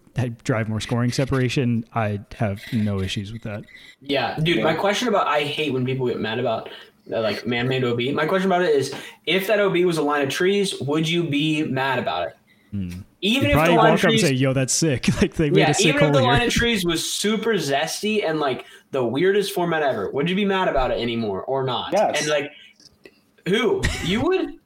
drive more scoring separation, I have no issues with that. Yeah, dude. My question about I hate when people get mad about uh, like man-made OB. My question about it is, if that OB was a line of trees, would you be mad about it? Even if the Probably line of walk up and trees, say, "Yo, that's sick!" like they made yeah, a sick even hole if the here. line of trees was super zesty and like the weirdest format ever, would you be mad about it anymore or not? Yes. And like, who you would?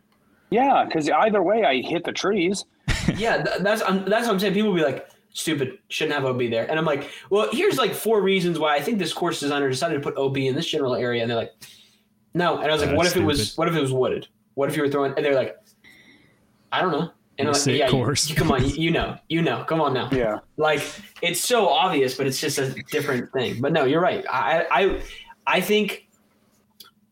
Yeah, because either way, I hit the trees. yeah, th- that's um, that's what I'm saying. People be like, stupid, shouldn't have OB there. And I'm like, well, here's like four reasons why I think this course designer decided to put OB in this general area. And they're like, no. And I was like, That's what if it was what if it was wooded? What if you were throwing? And they're like, I don't know. And I'm like, yeah, you- course. you- come on, you, you know, you know, come on now. Yeah, Like it's so obvious, but it's just a different thing. But no, you're right. I I I think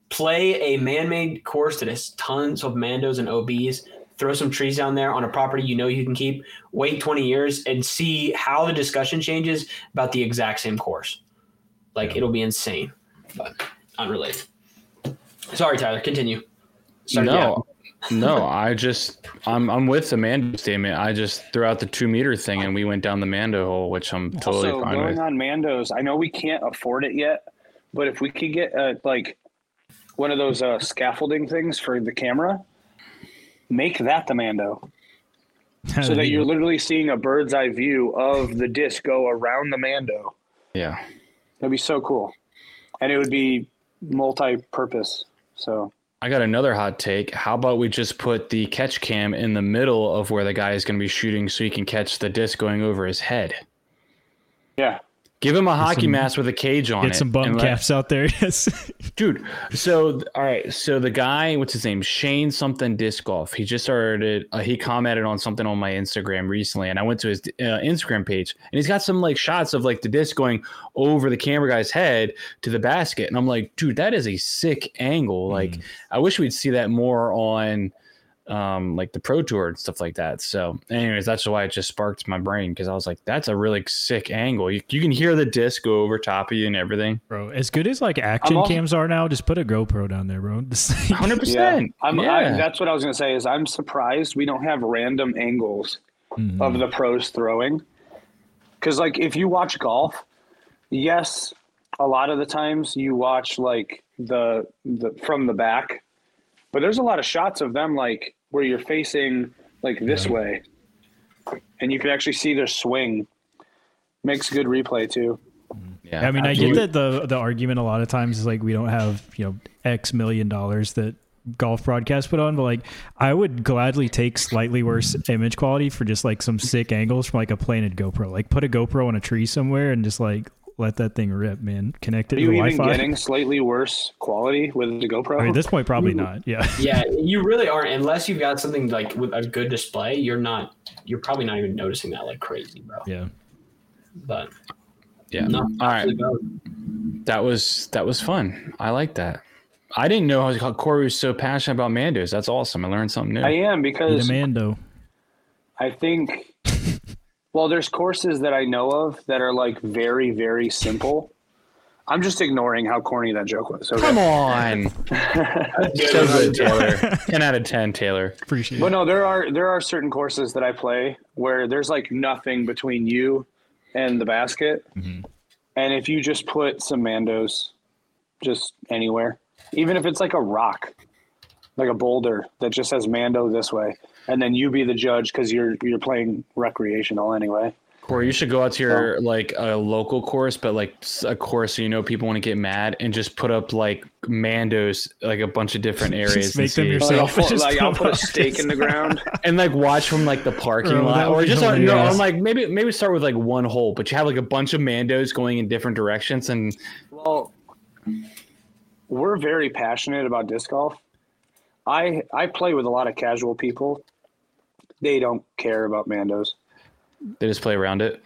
play a man-made course that has tons of mandos and OBs. Throw some trees down there on a property you know you can keep. Wait 20 years and see how the discussion changes about the exact same course. Like it'll be insane, but unrelated. Sorry, Tyler. Continue. Sorry, no, no. I just I'm I'm with the Mando statement. I just threw out the two meter thing and we went down the Mando hole, which I'm totally also, fine going with. on Mandos, I know we can't afford it yet, but if we could get uh, like one of those uh, scaffolding things for the camera, make that the Mando, so that you're literally seeing a bird's eye view of the disc go around the Mando. Yeah. That'd be so cool, and it would be multi-purpose. So I got another hot take. How about we just put the catch cam in the middle of where the guy is going to be shooting so he can catch the disc going over his head? yeah, Give him a hockey some- mask with a cage on Get it. some bum let- caps out there. Yes. dude. So all right, so the guy, what's his name? Shane something disc golf. He just started. Uh, he commented on something on my Instagram recently, and I went to his uh, Instagram page, and he's got some like shots of like the disc going over the camera guy's head to the basket, and I'm like, dude, that is a sick angle. Like, I wish we'd see that more on um, like the Pro Tour and stuff like that. So, anyways, that's why it just sparked my brain because I was like, that's a really sick angle. You, you can hear the disc go over top of you and everything. Bro, as good as like action also- cams are now, just put a GoPro down there, bro. Hundred percent. I'm, Yeah. I, that's what I was gonna say. Is I'm surprised we don't have random angles Mhm. of the pros throwing, because like if you watch golf, yes, a lot of the times you watch like the the from the back, but there's a lot of shots of them like where you're facing like this way, and you can actually see their swing. Makes good replay too. Mm-hmm. Yeah, I mean, I get that the the argument a lot of times is like we don't have you know X million dollars that golf broadcast put on, but like I would gladly take slightly worse image quality for just like some sick angles from like a planted GoPro. Like put a GoPro on a tree somewhere and just like let that thing rip, man. Connect it Are to you the even Wi-Fi. getting slightly worse quality with the GoPro? I mean, at this point, probably not. Yeah. Yeah, you really aren't unless you've got something like with a good display. You're not. You're probably not even noticing that like crazy, bro. Yeah. But yeah. no, All right. absolutely That was that was fun. I like that. I didn't know how Corey was so passionate about Mandos. That's awesome. I learned something new. I am because a Mando. I think, well, there's courses that I know of that are like very, very simple. I'm just ignoring how corny that joke was. Okay? Come on. so good, Taylor. 10 out of 10, Taylor. Appreciate But it. no, there are there are certain courses that I play where there's like nothing between you and the basket, Mhm. and if you just put some Mandos, just anywhere, even if it's like a rock, like a boulder that just says Mando this way, and then you be the judge because you're you're playing recreational anyway. Corey, you should go out to your like a local course, but like a course so you know people want to get mad and just put up like Mandos, like a bunch of different areas. just make and them see. Like, I'll, Yourself, put, just like, I'll put put a stake in the ground. and like watch from like the parking Bro, lot or just uh, no. I'm like maybe maybe start with like one hole, but you have like a bunch of Mandos going in different directions and Well, we're very passionate about disc golf. I I play with a lot of casual people. They don't care about Mandos. they just play around it.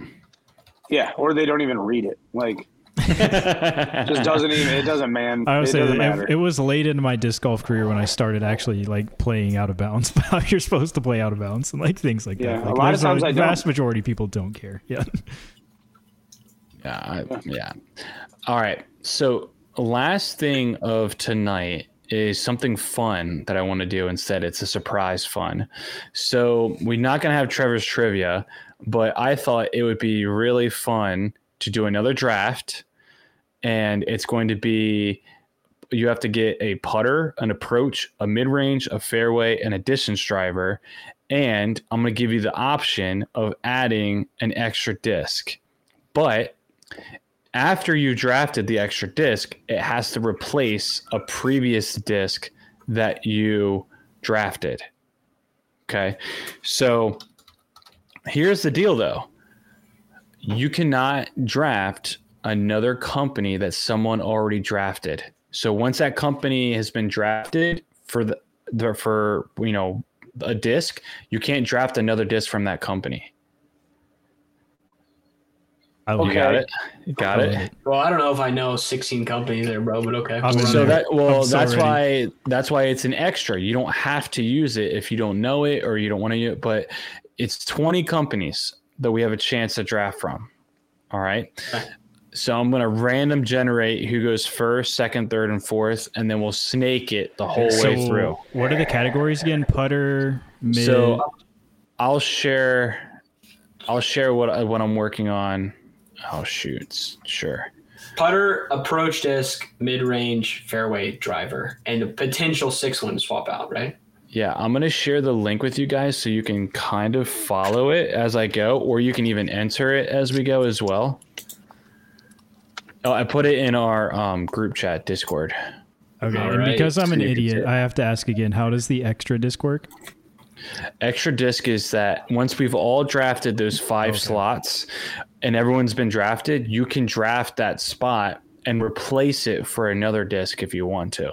Yeah, or they don't even read it. Like just doesn't even it doesn't man I it would say doesn't that matter. it, it was late into my disc golf career when I started actually like playing out of bounds. How you're supposed to play out of bounds and like things like Yeah, that. a Like, lot of there's times I don't. vast majority of people don't care. Yeah. Yeah, I, yeah. All right. So last thing of tonight is something fun that I want to do instead. It's a surprise fun. So we're not gonna have Trevor's trivia, but I thought it would be really fun to do another draft, and it's going to be you have to get a putter, an approach, a mid range, a fairway, and a distance driver. And I'm going to give you the option of adding an extra disc. But after you drafted the extra disc, it has to replace a previous disc that you drafted. Okay. So here's the deal though you cannot draft another company that someone already drafted. So once that company has been drafted for the, the for you know a disc, you can't draft another disc from that company. I Okay. got it. Got I it. it. Well, I don't know if I know 16 companies there, bro, but okay. I'm So that well, I'm so that's ready. why that's why it's an extra. You don't have to use it if you don't know it or you don't want to use it. But it's 20 companies that we have a chance to draft from. All right. Okay. So I'm gonna random generate who goes first, second, third, and fourth, and then we'll snake it the whole way through. What are the categories again? Putter, mid. So I'll share I'll share what what I'm working on. Oh shoots, sure. Putter, approach disc, mid range, fairway, driver, and a potential six one swap out, right? Yeah, I'm gonna share the link with you guys so you can kind of follow it as I go, or you can even enter it as we go as well. Oh, I put it in our um, group chat Discord. okay, All and right. because I'm an So you can idiot, I have to ask again. How does the extra disc work? Extra disc is that once we've all drafted those five Okay. slots and everyone's been drafted, you can draft that spot and replace it for another disc if you want to.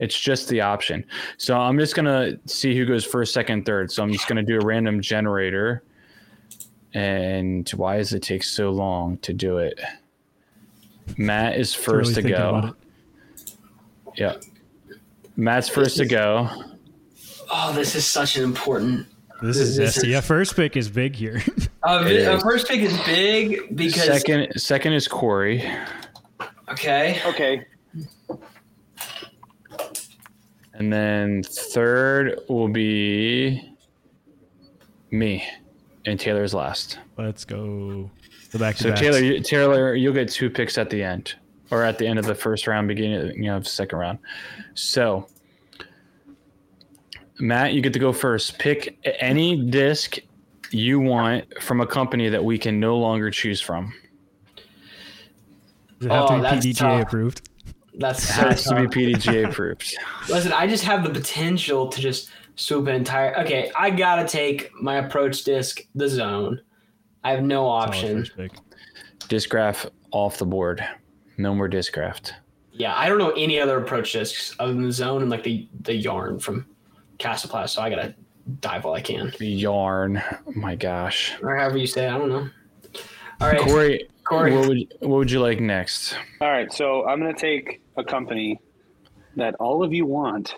It's just the option. So I'm just gonna see who goes first, second, third. So I'm just gonna do a random generator. And why does it take so long to do it? Matt is first really to go. Yeah. Matt's first to go. Oh, this is such an important. This is This zesty. is- Yeah, first pick is big here. Uh, It uh, is. first pick is big because Second, second is Corey, okay. Okay. and then third will be me, and Taylor's last. Let's go. The back So. Taylor, you, Taylor, you'll get two picks at the end, or at the end of the first round, beginning of, you know of the second round. So, Matt, you get to go first. Pick any disc you want from a company that we can no longer choose from. Does it have Oh, to be PDGA tough. approved? That's It so has to be PDGA approved. Listen, I just have the potential to just swoop an entire. Okay, I gotta take my approach disc, the zone. I have no Solid option. first pick. Off the board. No more Discraft. Yeah, I don't know any other approach discs other than the zone and like the the Järn from Kastaplast. So I gotta dive while I can, Järn. Oh my gosh. or however you say. it, I don't know. All right, Corey, Corey. What would what would you like next? All right. So I'm going to take a company that all of you want,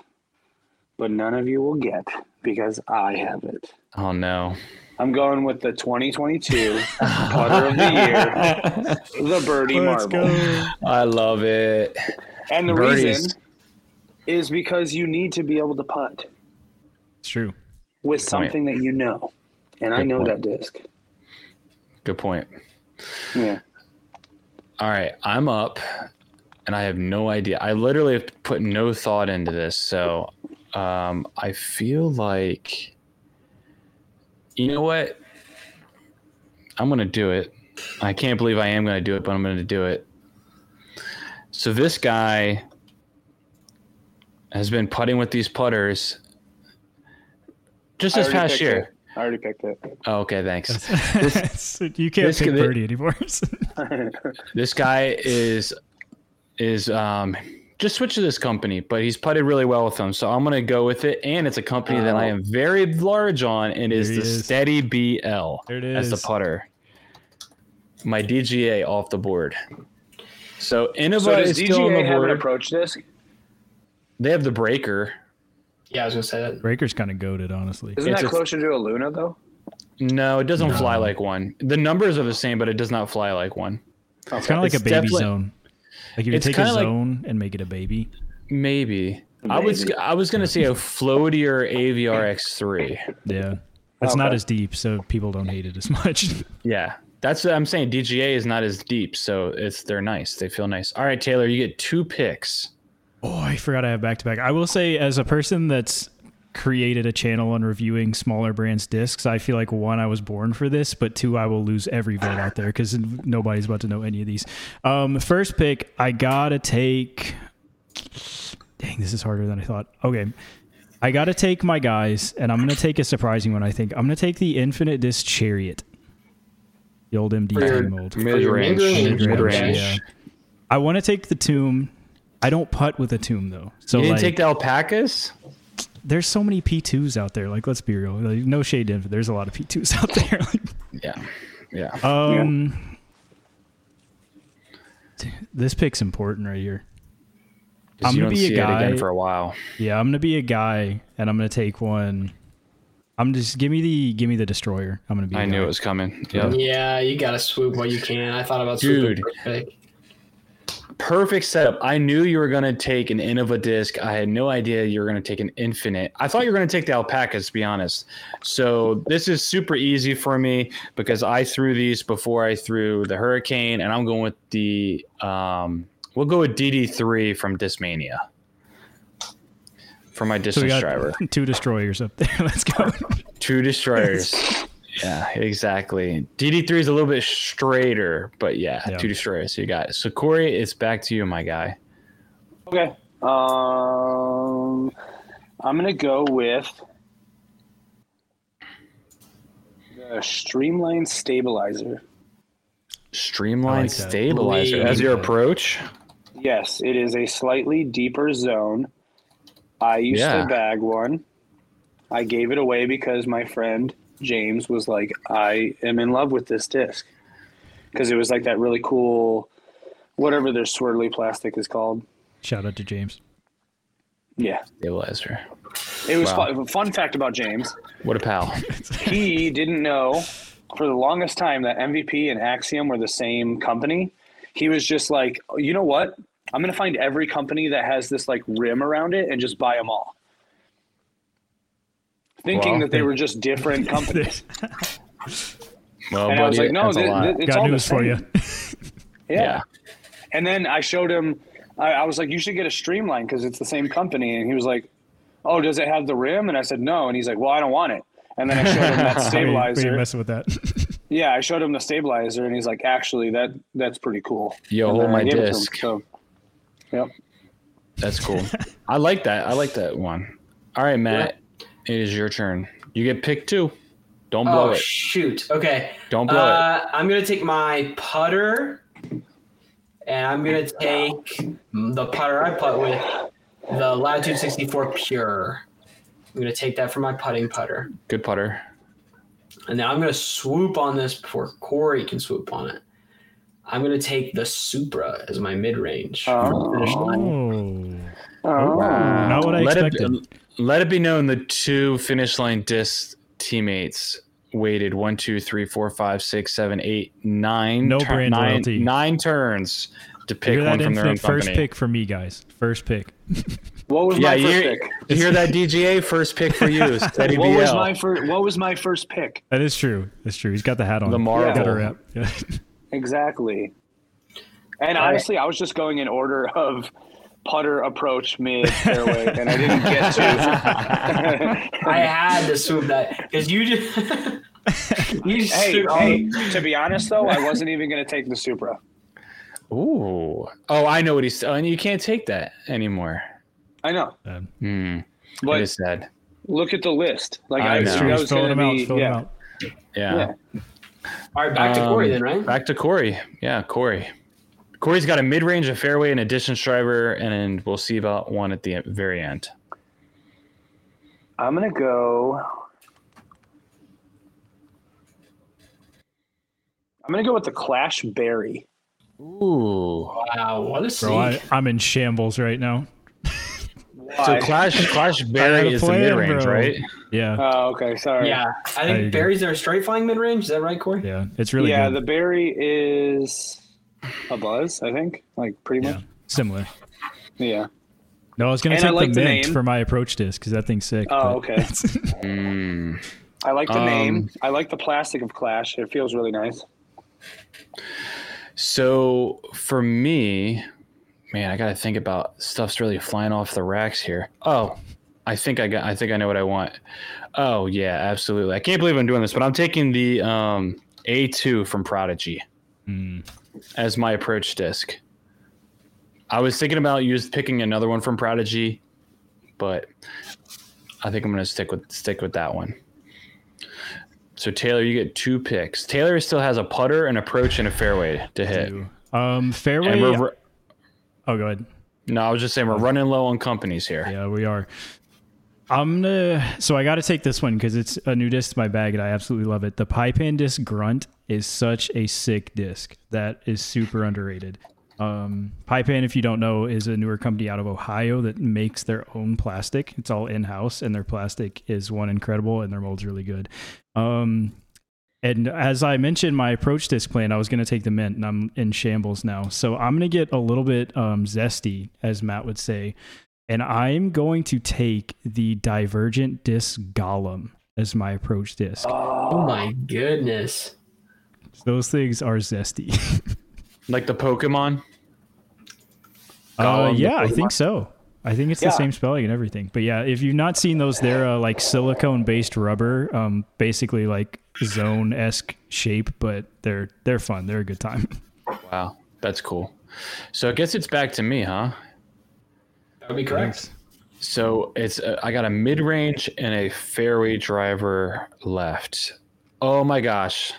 but none of you will get because I have it. Oh no. I'm going with the 2022 putter of the year, the Birdie Let's Marble. go. I love it. And the Birdies. reason is because you need to be able to putt It's true. With Good point. something that you know. And I know point. that disc. Good point. Yeah. All right, I'm up, and I have no idea. I literally have put no thought into this, so um, I feel like, you know what? I'm gonna do it. I can't believe I am gonna do it, but I'm gonna do it. So this guy has been putting with these putters just this past year. it. I already picked it. Oh, okay, thanks. you can't this pick could- birdie anymore. This guy is is um just switch to this company, but he's putted really well with them. So I'm gonna go with it. And it's a company that I Oh. am very large on. and There the is. Steady BL there it as the putter. My DGA off the board. So Innova so does is still on DGA the have an board. approach disc? They have the breaker. Yeah, I was gonna say that. Breaker's kind of goaded, honestly. Isn't It's that a- closer to a Luna though? No, it doesn't fly like one. The numbers are the same, but it does not fly like one. It's kind of like It's a baby zone. Like if you take a kinda like- zone and make it a baby. Maybe. I was I was gonna say a floatier Aviar X3. Yeah. That's not as deep, so people don't hate it as much. Yeah, that's what I'm saying. DGA is not as deep, so it's they're nice. They feel nice. All right, Taylor, you get two picks. Oh, I forgot I have back to back. I will say, as a person that's created a channel on reviewing smaller brands discs, I feel like one, I was born for this, but two, I will lose every vote out there because nobody's about to know any of these. Um, first pick, I gotta take. Dang, this is harder than I thought. Okay. I got to take my guys, and I'm going to take a surprising one, I think. I'm going to take the Infinite Disc Chariot. The old MD For your- team mold. Mid range, mid-range, Mid-range. Yeah. I want to take the tomb. I don't putt with a tomb though. So You didn't like, take the alpacas. there's so many P2s out there. Like let's be real. Like, no shade in, but there's a lot of P2s out there. Yeah, yeah. um, this pick's important right here. I'm gonna be a guy- again for a while. Yeah, I'm gonna be a guy, and I'm gonna take one. I'm just give me the give me the destroyer. I'm gonna be. I knew it was coming. Yep. Yeah, you gotta swoop while you can. I thought about swooping Dude. Perfect setup. I knew you were gonna take an Innova disc. I had no idea you were gonna take an Infinite. I thought you were gonna take the alpacas, to be honest. So this is super easy for me because I threw these before I threw the Hurricane, and I'm going with the. Um, we'll go with DD3 from Discmania for my So distance got driver. two destroyers up there. Let's go. Two destroyers. Yeah, exactly. DD3 is a little bit straighter, but yeah, Yeah. two destroyers. You got it. So Corey, it's back to you, my guy. Okay. Um, I'm gonna go with the Streamline Stabilizer. Streamline like stabilizer as your approach. Yes, it is a slightly deeper zone. I used Yeah. to bag one. I gave it away because my friend James was like, "I am in love with this disc because it was like that really cool, whatever their swirly plastic is called. Shout out to James. Yeah. Stabilizer. It was Wow. fun, fun fact about James. What a pal. He didn't know for the longest time that MVP and Axiom were the same company. He was just like, "Oh, you know what? I'm going to find every company that has this like rim around it and just buy them all. Thinking Wow. that they were just different companies. Well, and I was like, no, that's th- th- it's Got all the news for same. you. Yeah. Yeah. And then I showed him, I, I was like, you should get a Streamline because it's the same company. And he was like, oh, does it have the rim? And I said, no. And he's like, well, I don't want it. And then I showed him that We ain't- we ain't stabilizer. messing with that. yeah, I showed him the stabilizer, and he's like, actually, that that's pretty cool. Yo, And hold my gave it to him, disc. so, yep. That's cool. I like that. I like that one. All right, Matt. It is your turn. You get picked two. Don't blow Oh it. shoot. Okay. Don't blow it. Uh, I'm gonna take my putter, and I'm gonna take the putter I putt with, the Latitude 64 Pure. I'm gonna take that for my putting putter, Good putter. and now I'm gonna swoop on this before Corey can swoop on it. I'm gonna take the Supra as my mid-range Oh. finish line. Oh, Oh. not what I let expected. It, let it be known the two finish line disc teammates waited one, two, three, four, five, six, seven, eight, nine. No brand nine, loyalty. nine turns to pick one from their own infinite first company. pick for me, guys. First pick. What was Yeah, my you first hear, pick? you hear that DGA first pick for you, Steady What was my first? What was my first pick? That is true. That's true. He's got the hat on. The Marvel. Got a rep. Yeah. Exactly. And honestly, I was just going in order of putter, approach, mid, fairway, and I didn't get to. I had to swoop that because you just you just hey, stood hey, to be honest though, I wasn't even going to take the Supra. Ooh. Oh, I know what he's. Oh, and you can't take that anymore. I know, Um, but it is sad. look at the list. Like I I, know. it's that was filling going them to out. be, Filling yeah, them out. Yeah. yeah. All right, back to Corey Um, then, right? Back to Corey. Yeah, Corey. Corey's got a mid range, a fairway, and a distance driver, and we'll see about one at the very end. I'm gonna go. I'm gonna go with the Clash Berry. Ooh. Wow, what a Bro, I, I'm in shambles right now. So Clash Clash Berry a is the mid range, right? Yeah. Oh, okay. Sorry. Yeah, I There you think go. Berry's their straight flying mid range. Is that right, Corey? Yeah. It's really yeah, good. the berry is a buzz. I think, like pretty yeah. much. Similar. Yeah. No, I was gonna And I take like the the mint name. for my approach disc because that thing's sick. Oh, but- okay. Mm. I like the Um, name. I like the plastic of Clash. It feels really nice. So for me, man, I got to think about stuff's really flying off the racks here. Oh, I think I got. I think I know what I want. Oh yeah, absolutely. I can't believe I'm doing this, but I'm taking the um, A2 from Prodigy Mm. As my approach disc. I was thinking about use picking another one from Prodigy, but I think I'm going to stick with stick with that one. So Taylor, you get two picks. Taylor still has a putter, an approach, and a fairway to hit. Um, fairway. Oh, go ahead. no, I was just saying we're running low on companies here. Yeah, we are. I'm gonna. So I got to take this one because it's a new disc to my bag and I absolutely love it. The Pie Pan Disc Grunt is such a sick disc that is super underrated. Um, Pie Pan, if you don't know, is a newer company out of Ohio that makes their own plastic. It's all in house, and their plastic is one incredible, and their mold's really good. Um, and as I mentioned, my approach disc plan, I was going to take the mint, and I'm in shambles now. So I'm going to get a little bit um, zesty, as Matt would say, and I'm going to take the Divergent Disc Golem as my approach disc. Oh my goodness! Those things are zesty. Like the Pokemon. uh, Golem, the yeah, I think so. I think it's Yeah. the same spelling and everything. But yeah, if you've not seen those, they're uh, like silicone based rubber, um, basically like zone esque shape, but they're they're fun. They're a good time. Wow, that's cool. So I guess it's back to me, huh? That would be correct. So it's I got a mid range and a fairway driver left. Oh my gosh!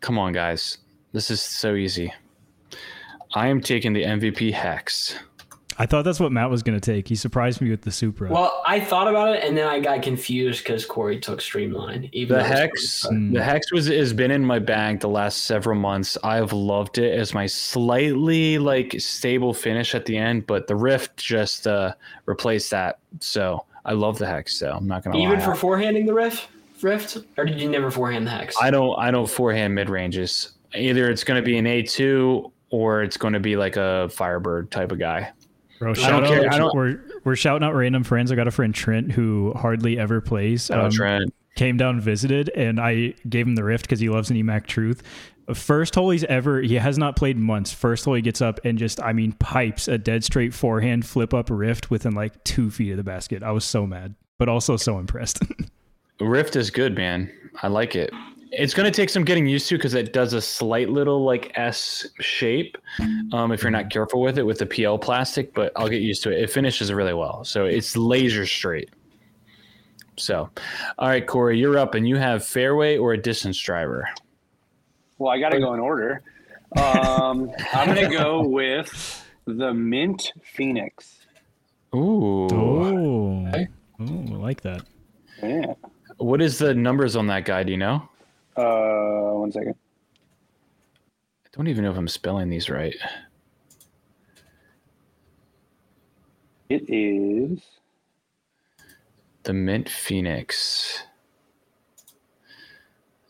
Come on, guys, this is so easy. I am taking the MVP Hex. I thought that's what Matt was going to take. He surprised me with the Supra. Well, I thought about it and then I got confused because Corey took Streamline. Even The though it was hex, the hex was has been in my bag the last several months. I've loved it as my slightly like stable finish at the end, but the rift just uh, replaced that. So I love the hex, So I'm not gonna Even lie. for forehanding the rift, rift, or did you never forehand the hex? I don't I don't forehand mid ranges. Either it's going to be an A two or it's going to be like a Firebird type of guy. Bro, don't shout care. out. I don't- We're we're shouting out random friends. I got a friend Trent who hardly ever plays. Oh, Um, Trent. came down visited and I gave him the rift because he loves an EMAC truth. First hole he's ever he has not played months. First hole he gets up and just I mean pipes a dead straight forehand flip up rift within like two feet of the basket. I was so mad, but also so impressed. Rift is good, man. I like it. It's going to take some getting used to because it does a slight little like S shape um, if you're not careful with it with the PL plastic, but I'll get used to it. It finishes really well. So it's laser straight. So, all right, Corey, you're up and you have fairway or a distance driver. Well, I got to go in order. Um, I'm going to go with the Mint Phoenix. Ooh. oh, Okay. oh, I like that. Yeah. What is the numbers on that guy? Do you know? Uh, one second. I don't even know if I'm spelling these right. It is. The Mint Phoenix.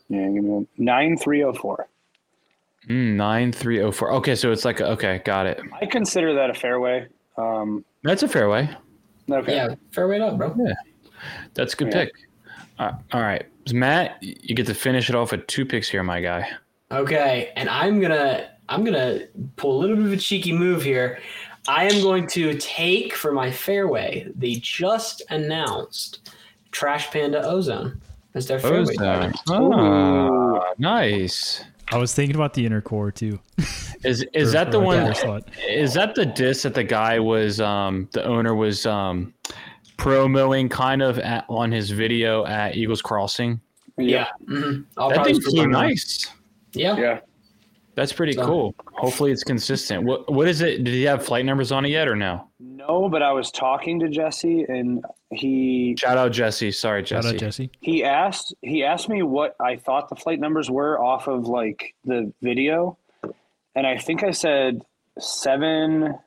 Yeah, give me 9304. Mm, 9304. Okay, so it's like, okay, got it. I consider that a fairway. Um, That's a fairway. okay. Yeah, fairway up, bro. Yeah, that's a good Yeah. pick. Uh, all right. Matt, you get to finish it off with two picks here, my guy. Okay, and I'm gonna I'm gonna pull a little bit of a cheeky move here. I am going to take for my fairway the just announced Trash Panda Ozone as their fairway. Ozone. driver. Ah, nice. I was thinking about the inner core too. Is is For- that the one? Is that the disc that the guy was? Um, the owner was um, promoing kind of at, on his video at Eagles Crossing. Yeah, mhm. I'll that probably thing put nice. Yeah, Yeah. That's pretty So- cool. Hopefully, it's consistent. What what is it? Did he have flight numbers on it yet, or no? No, but I was talking to Jesse and he Shout out Jesse. Sorry, Jesse. Shout out Jesse. he asked he asked me what I thought the flight numbers were off of like the video, and I think I said seven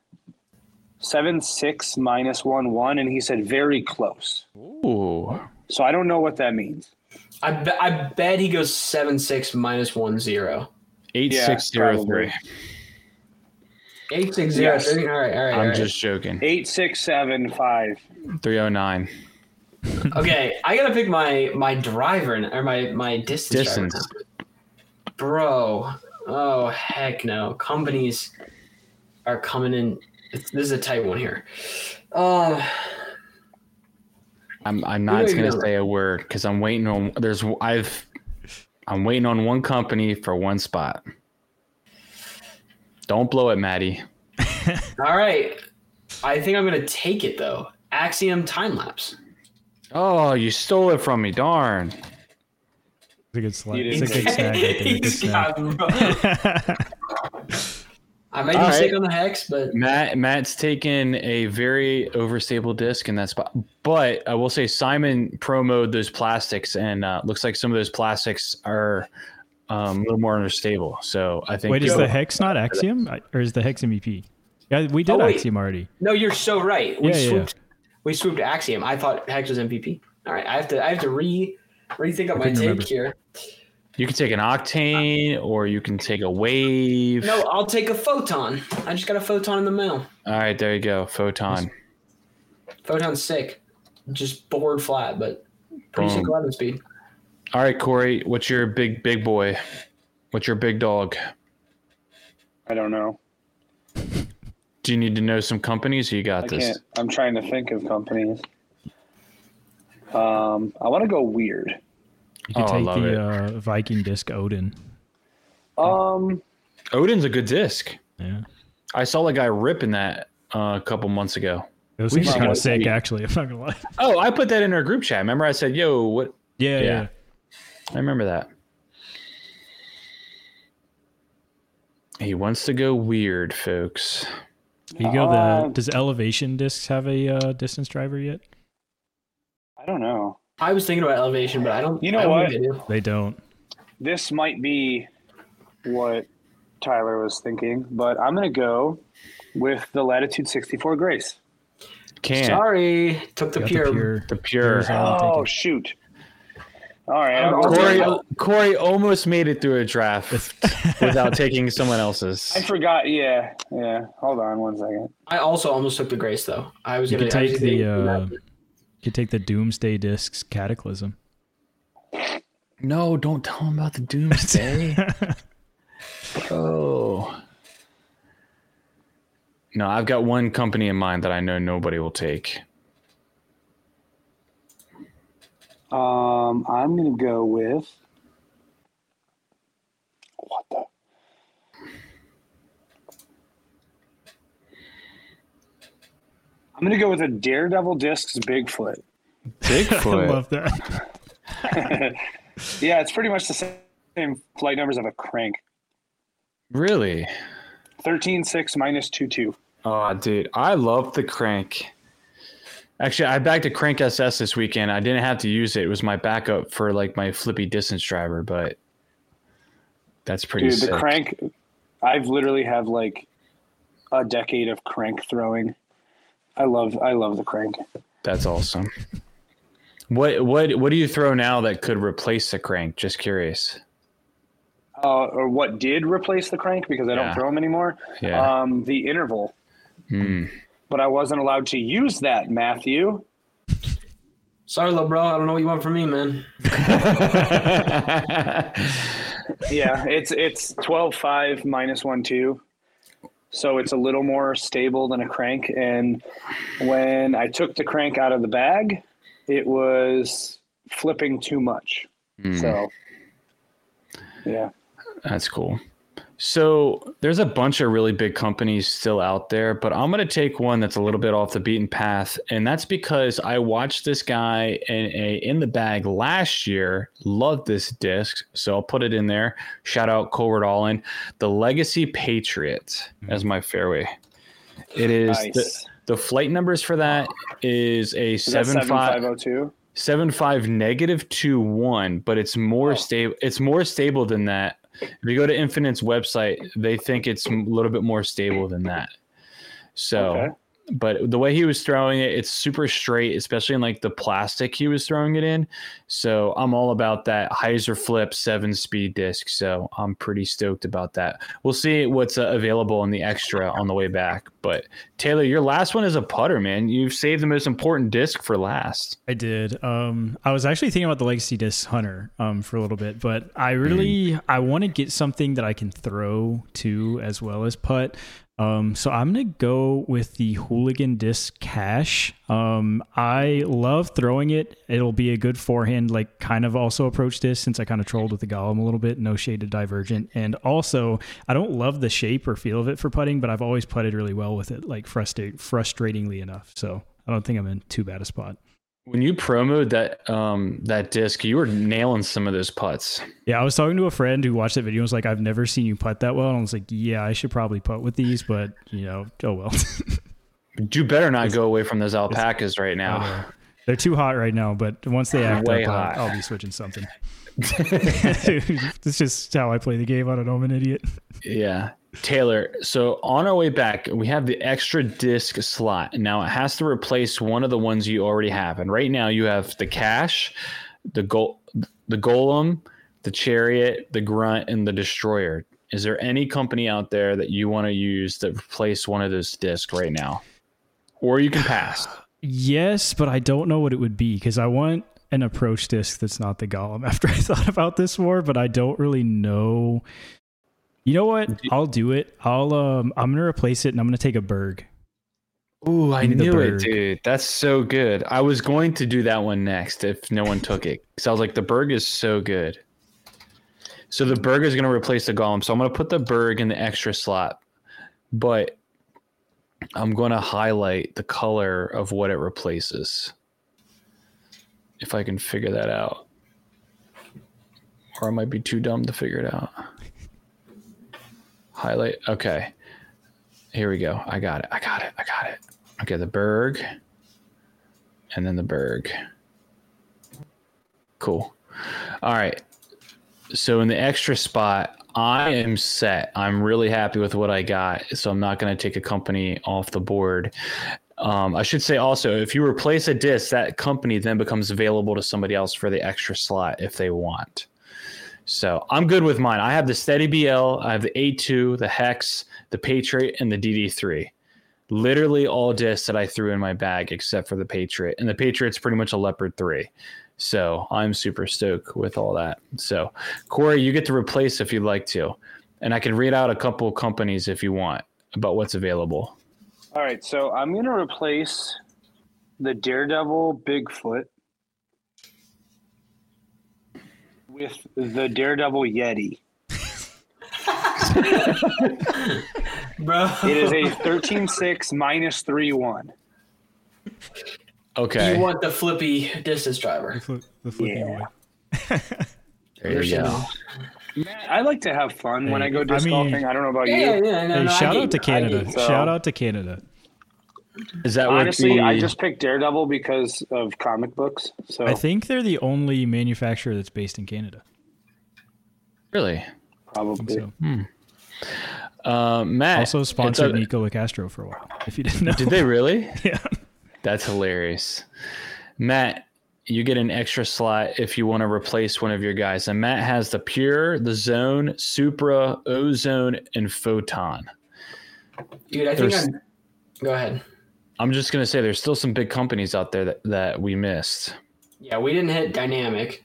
seven six minus one one, and he said very close. Ooh. So I don't know what that means. I, be, I bet he goes seven six minus one zero. Eight Yeah, six zero three. probably. Eight six zero Yes. three. All right, right. all I'm right. just joking. Eight six seven five. Three oh nine. Okay, I gotta pick my my driver or my my distance. Distance. bro. Oh heck no! Companies are coming in. This is a tight one here. Uh, I'm I'm not gonna say a word because I'm waiting on. There's I've I'm waiting on one company for one spot. Don't blow it, Maddie. all right. I think I'm gonna take it though. Axiom time lapse. Oh, you stole it from me. Darn. It's a good slide. It's a didn't good snag right there. Good snag. got- I might be All right. sick on the hex, but Matt Matt's taken a very overstable disc in that spot. But I will say Simon promoed those plastics and uh, looks like some of those plastics are um, a little more unstable. So I think Wait, is the hex not Axiom or is the hex MVP? Yeah, we did Oh. Axiom already. no, you're so right. We Yeah, yeah, swooped. We swooped Axiom. I thought hex was MVP. All right, I have to. I have to re rethink up my take remember. here. You can take an octane or you can take a wave. No, I'll take a photon. I just got a photon in the mail. All right, there you go. Photon. Photon's sick. Just bored flat, but pretty sick Boom. weapon speed. All right, Corey, what's your big big boy? What's your big dog? I don't know. Do you need to know some companies? Or you got I this. can't. I'm trying to think of companies. Um, I want to go weird. You could Oh, take the uh, Viking disc Odin. Um, Odin's a good disc. Yeah. I saw a guy ripping that uh, a couple months ago. Those We things are should kind of sick, see. actually. I'm not gonna lie. Oh, I put that in our group chat. Remember, I said, "Yo, what?" Yeah, Yeah. yeah. I remember that. He wants to go weird, folks. You go Uh, the. Does Elevation discs have a uh, distance driver yet? I don't know. I was thinking about elevation, but I don't. You know I don't what? think they do. They don't. This might be what Tyler was thinking, but I'm going to go with the Latitude 64 Grace. Can't. Sorry, took the pure. the pure. The pure. Pure's all I'm Oh shoot! All right, Um, Corey, Corey almost made it through a draft without taking someone else's. I forgot. Yeah, yeah. Hold on one second. I also almost took the Grace though. I was You gonna could I was take the uh, that- you could take the Doomsday Discs Cataclysm. No, don't tell him about the doomsday. oh. No, I've got one company in mind that I know nobody will take. Um, I'm gonna go with what the. I'm gonna go with a Daredevil Discs Bigfoot. Bigfoot. I Bigfoot. love that. Yeah, it's pretty much the same, same flight numbers of a crank. really? 13 6 minus 2 2. Oh, dude, I love the crank. Actually, I backed a crank SS this weekend. I didn't have to use it. It was my backup for like my flippy distance driver, but that's pretty Dude, sick. the crank, I've literally have like a decade of crank throwing. I love I love the crank. That's awesome. What what what do you throw now that could replace the crank? Just curious. Uh, or what did replace the crank because I don't throw them anymore? Yeah. Um, the interval. Hmm. But I wasn't allowed to use that, Matthew. Sorry, little bro. I don't know what you want from me, man. Yeah, it's it's 12 5 minus 1 2. So it's a little more stable than a crank. And when I took the crank out of the bag, it was flipping too much. Hmm. So, yeah. That's cool. So there's a bunch of really big companies still out there, but I'm going to take one that's a little bit off the beaten path, and that's because I watched this guy in a in the bag last year. Loved this disc, so I'll put it in there. Shout out Colbert Allin, the Legacy Patriot mm-hmm. as my fairway. It is the, Nice. the flight numbers for that is a Is that seven five 7502? seven five negative two one, but it's more Oh. stable. It's more stable than that. If you go to Infinite's website, they think it's a little bit more stable than that. So, Okay. But the way he was throwing it, it's super straight, especially in like the plastic he was throwing it in. So I'm all about that Hyzer Flip seven speed disc. So I'm pretty stoked about that. We'll see what's uh, available in the extra on the way back. But Taylor, your last one is a putter, man. You've saved the most important disc for last. I did. Um, I was actually thinking about the Legacy Disc Hunter um, for a little bit, but I really I want to get something that I can throw to as well as putt. Um, so I'm gonna go with the Hooligan Disc Cash. Um, I love throwing it. It'll be a good forehand, like kind of also approach disc since I kind of trolled with the Golem a little bit. No shade to Divergent, and also I don't love the shape or feel of it for putting, but I've always putted really well with it, like frustrate frustratingly enough. So I don't think I'm in too bad a spot. When you promoed that um that disc, you were nailing some of those putts. Yeah, I was talking to a friend who watched that video and was like, I've never seen you putt that well. And I was like, yeah, I should probably putt with these, but you know, oh well. You better not go away from those alpacas right now. They're too hot right now, but once they act Way up, hot. I'll, I'll be switching something. It's just how I play the game. I don't know. I'm an idiot. Yeah. Taylor, so on our way back, we have the extra disc slot. Now it has to replace one of the ones you already have. And right now you have the cash, the go- the golem, the chariot, the grunt, and the destroyer. Is there any company out there that you want to use that replace one of those discs right now? Or you can pass. Yes, but I don't know what it would be because I want an approach disc that's not the golem after I thought about this more, but I don't really know. You know what? I'll do it. I'll um I'm gonna replace it and I'm gonna take a Berg. Ooh, I Give me knew it, dude. That's so good. I was going to do that one next if no one took it. Because I was like, the Berg is so good. So the Berg is going to replace the Golem. So I'm going to put the Berg in the extra slot. But I'm going to highlight the color of what it replaces. If I can figure that out. Or I might be too dumb to figure it out. Highlight. Okay. Here we go. I got it. I got it. I got it. Okay, the Berg. And then the Berg. Cool. All right. So in the extra spot, I am set. I'm really happy with what I got. So I'm not going to take a company off the board. Um, I should say also, if you replace a disc, that company then becomes available to somebody else for the extra slot if they want. So I'm good with mine. I have the Steady BL, I have the A2, the Hex, the Patriot, and the DD3. Literally all discs that I threw in my bag except for the Patriot. And the Patriot's pretty much a Leopard 3. So I'm super stoked with all that. So, Corey, you get to replace if you'd like to. And I can read out a couple companies if you want about what's available. All right, so I'm gonna replace the Daredevil Bigfoot with the Daredevil Yeti. Bro. It is a 13.6 minus 3.1. Okay. You want the flippy distance The, driver. flip, the flipping Yeah. boy. there you go. Man, I like to have fun when I go I disc mean- golfing. I don't know about Yeah, you. yeah, yeah. No, Hey, no, I shout get out to Canada. so- Shout out to Canada. Is that what Honestly, the, I just picked Daredevil because of comic books. So I think they're the only manufacturer that's based in Canada. really? Probably. so. Uh, Matt. Also sponsored a- Nikko Locastro for a while. If you didn't know. Did they really? yeah. That's hilarious. Matt, you get an extra slot if you want to replace one of your guys. And Matt has the Pure, the Zone, Supra, Ozone, and Photon. Dude, I think There's- I'm. Go ahead. I'm just gonna say there's still some big companies out there that, that we missed. Yeah, we didn't hit dynamic.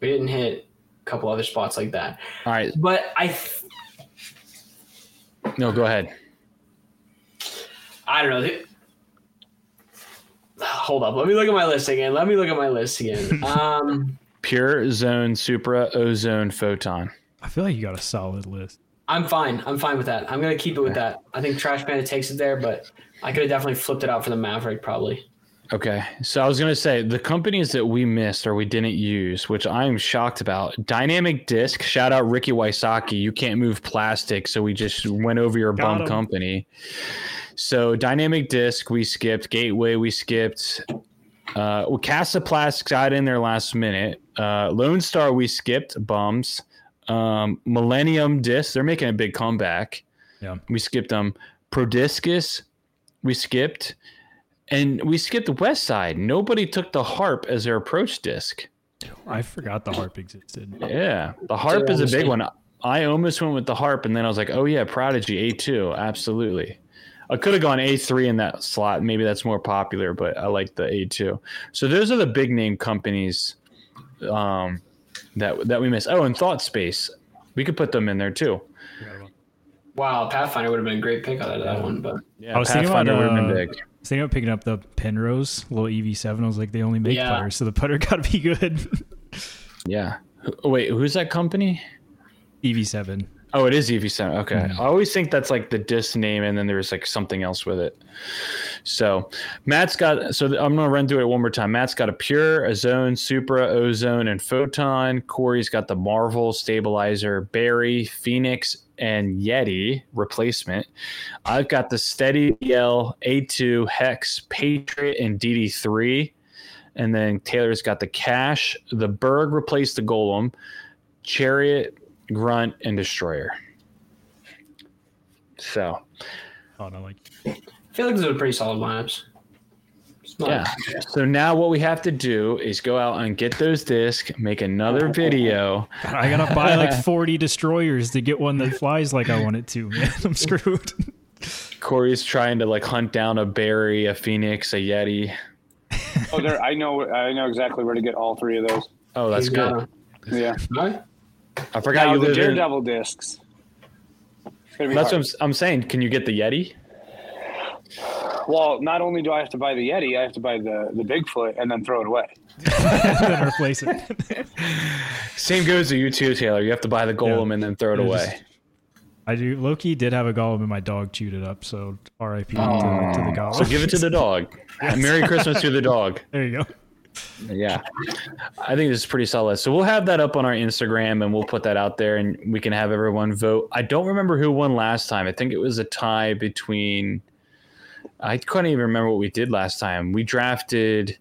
We didn't hit a couple other spots like that. All right, But I, th- no, go ahead. I don't know. Hold up. Let me look at my list again. Let me look at my list again. Um, Pure, Zone, Supra, Ozone, Photon. I feel like you got a solid list. I'm fine. I'm fine with that. I'm gonna keep it with that. I think Trash Panda takes it there, but I could have definitely flipped it out for the Maverick probably. Okay, so I was gonna say the companies that we missed or we didn't use, which I'm shocked about. Dynamic Disc, shout out Ricky Wysocki. You can't move plastic, so we just went over your Got bum him. company. So Dynamic Disc, we skipped. Gateway, we skipped. Uh, well, Kastaplast got in there last minute. Uh, Lone Star, we skipped. Bums. Um, Millennium Disc, they're making a big comeback. Yeah. We skipped them. Prodiscus, we skipped. And we skipped the West Side. Nobody took the harp as their approach disc. I forgot the harp existed. Yeah. The harp is a big one. I almost went with the harp and then I was like, oh yeah, Prodigy A2. Absolutely. I could have gone A3 in that slot. Maybe that's more popular, but I like the A2. So those are the big name companies um, that that we missed. Oh, and Thought Space. We could put them in there too. Wow, Pathfinder would have been a great pick out of that one, but Yeah, I was thinking about, Pathfinder would have been uh, big. I was thinking about picking up the Penrose little EV7. I was like, they only make Yeah. putter, so the putter got to be good. Yeah. Wait, who's that company? EV7. Oh, it is EV7. Okay. Mhm. I always think that's like the disc name and then there's like something else with it. So Matt's got, so I'm going to run through it one more time. Matt's got a Pure, a Zone, Supra, Ozone, and Photon. Corey's got the Marvel, Stabilizer, Berry, Phoenix, and Yeti replacement. I've got the Steady L, A2, Hex, Patriot, and DD3. And then Taylor's got the Cash, the Berg replaced the Golem, Chariot, Grunt, and Destroyer. So, Oh, no, like I feel like those are pretty solid lineups. It's not- yeah. So now what we have to do is go out and get those discs, make another oh. video. God, I gotta buy like 40 destroyers to get one that flies like I want it to. Man, I'm screwed. Corey's trying to like hunt down a berry, a Phoenix, a Yeti. Oh, there. I know. I know exactly where to get all three of those. Oh, that's He's good. got Yeah. a- I forgot Now you the live in. Daredevil discs. It's gonna That's what. I'm, s- I'm saying. Can you get the Yeti? Well, not only do I have to buy the Yeti, I have to buy the the Bigfoot and then throw it away. then replace it. Same goes to you too, Taylor. You have to buy the Golem and then throw it Yeah, away. just- I do. Loki did have a golem, and my dog chewed it up. So R.I.P. to, to the golem. So give it to the dog. Merry Christmas to the dog. There you go. Yeah. I think this is pretty solid. So we'll have that up on our Instagram and we'll put that out there and we can have everyone vote. I don't remember who won last time. I think it was a tie between I couldn't even remember what we did last time. We drafted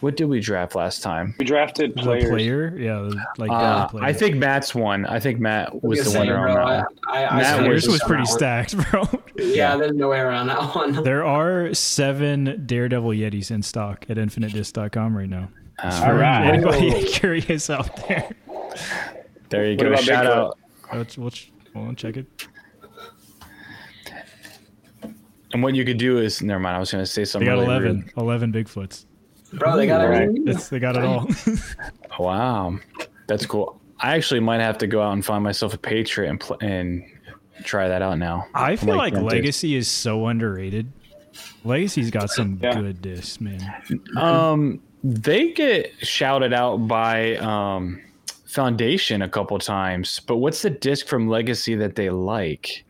what did we draft last time? We drafted The players. player, yeah, like Uh, player. I think Matt's won. I think Matt was the was winner gonna on that bro. I, I, I Matt screwed was- was pretty stacked, bro. Yeah, there's no way around that one. There are seven Daredevil Yetis in stock at infinitedisc.com right now. Uh, All right. Anybody curious out there? there you What go. Shout Bigfoot? out. Let's, we'll, ch- hold on, check it. And what you could do is, never mind. I was going to say They something. got really 11, rude. 11 Bigfoots. Bro, they got Right. everything. It's, they got it all. Wow, that's cool. I actually might have to go out and find myself a Patriot and pl- and try that out now. I feel like, tempted. Legacy is so underrated. Legacy's got some Yeah. good discs, man. Um, they get shouted out by um Foundation a couple times, but what's the disc from Legacy that they like?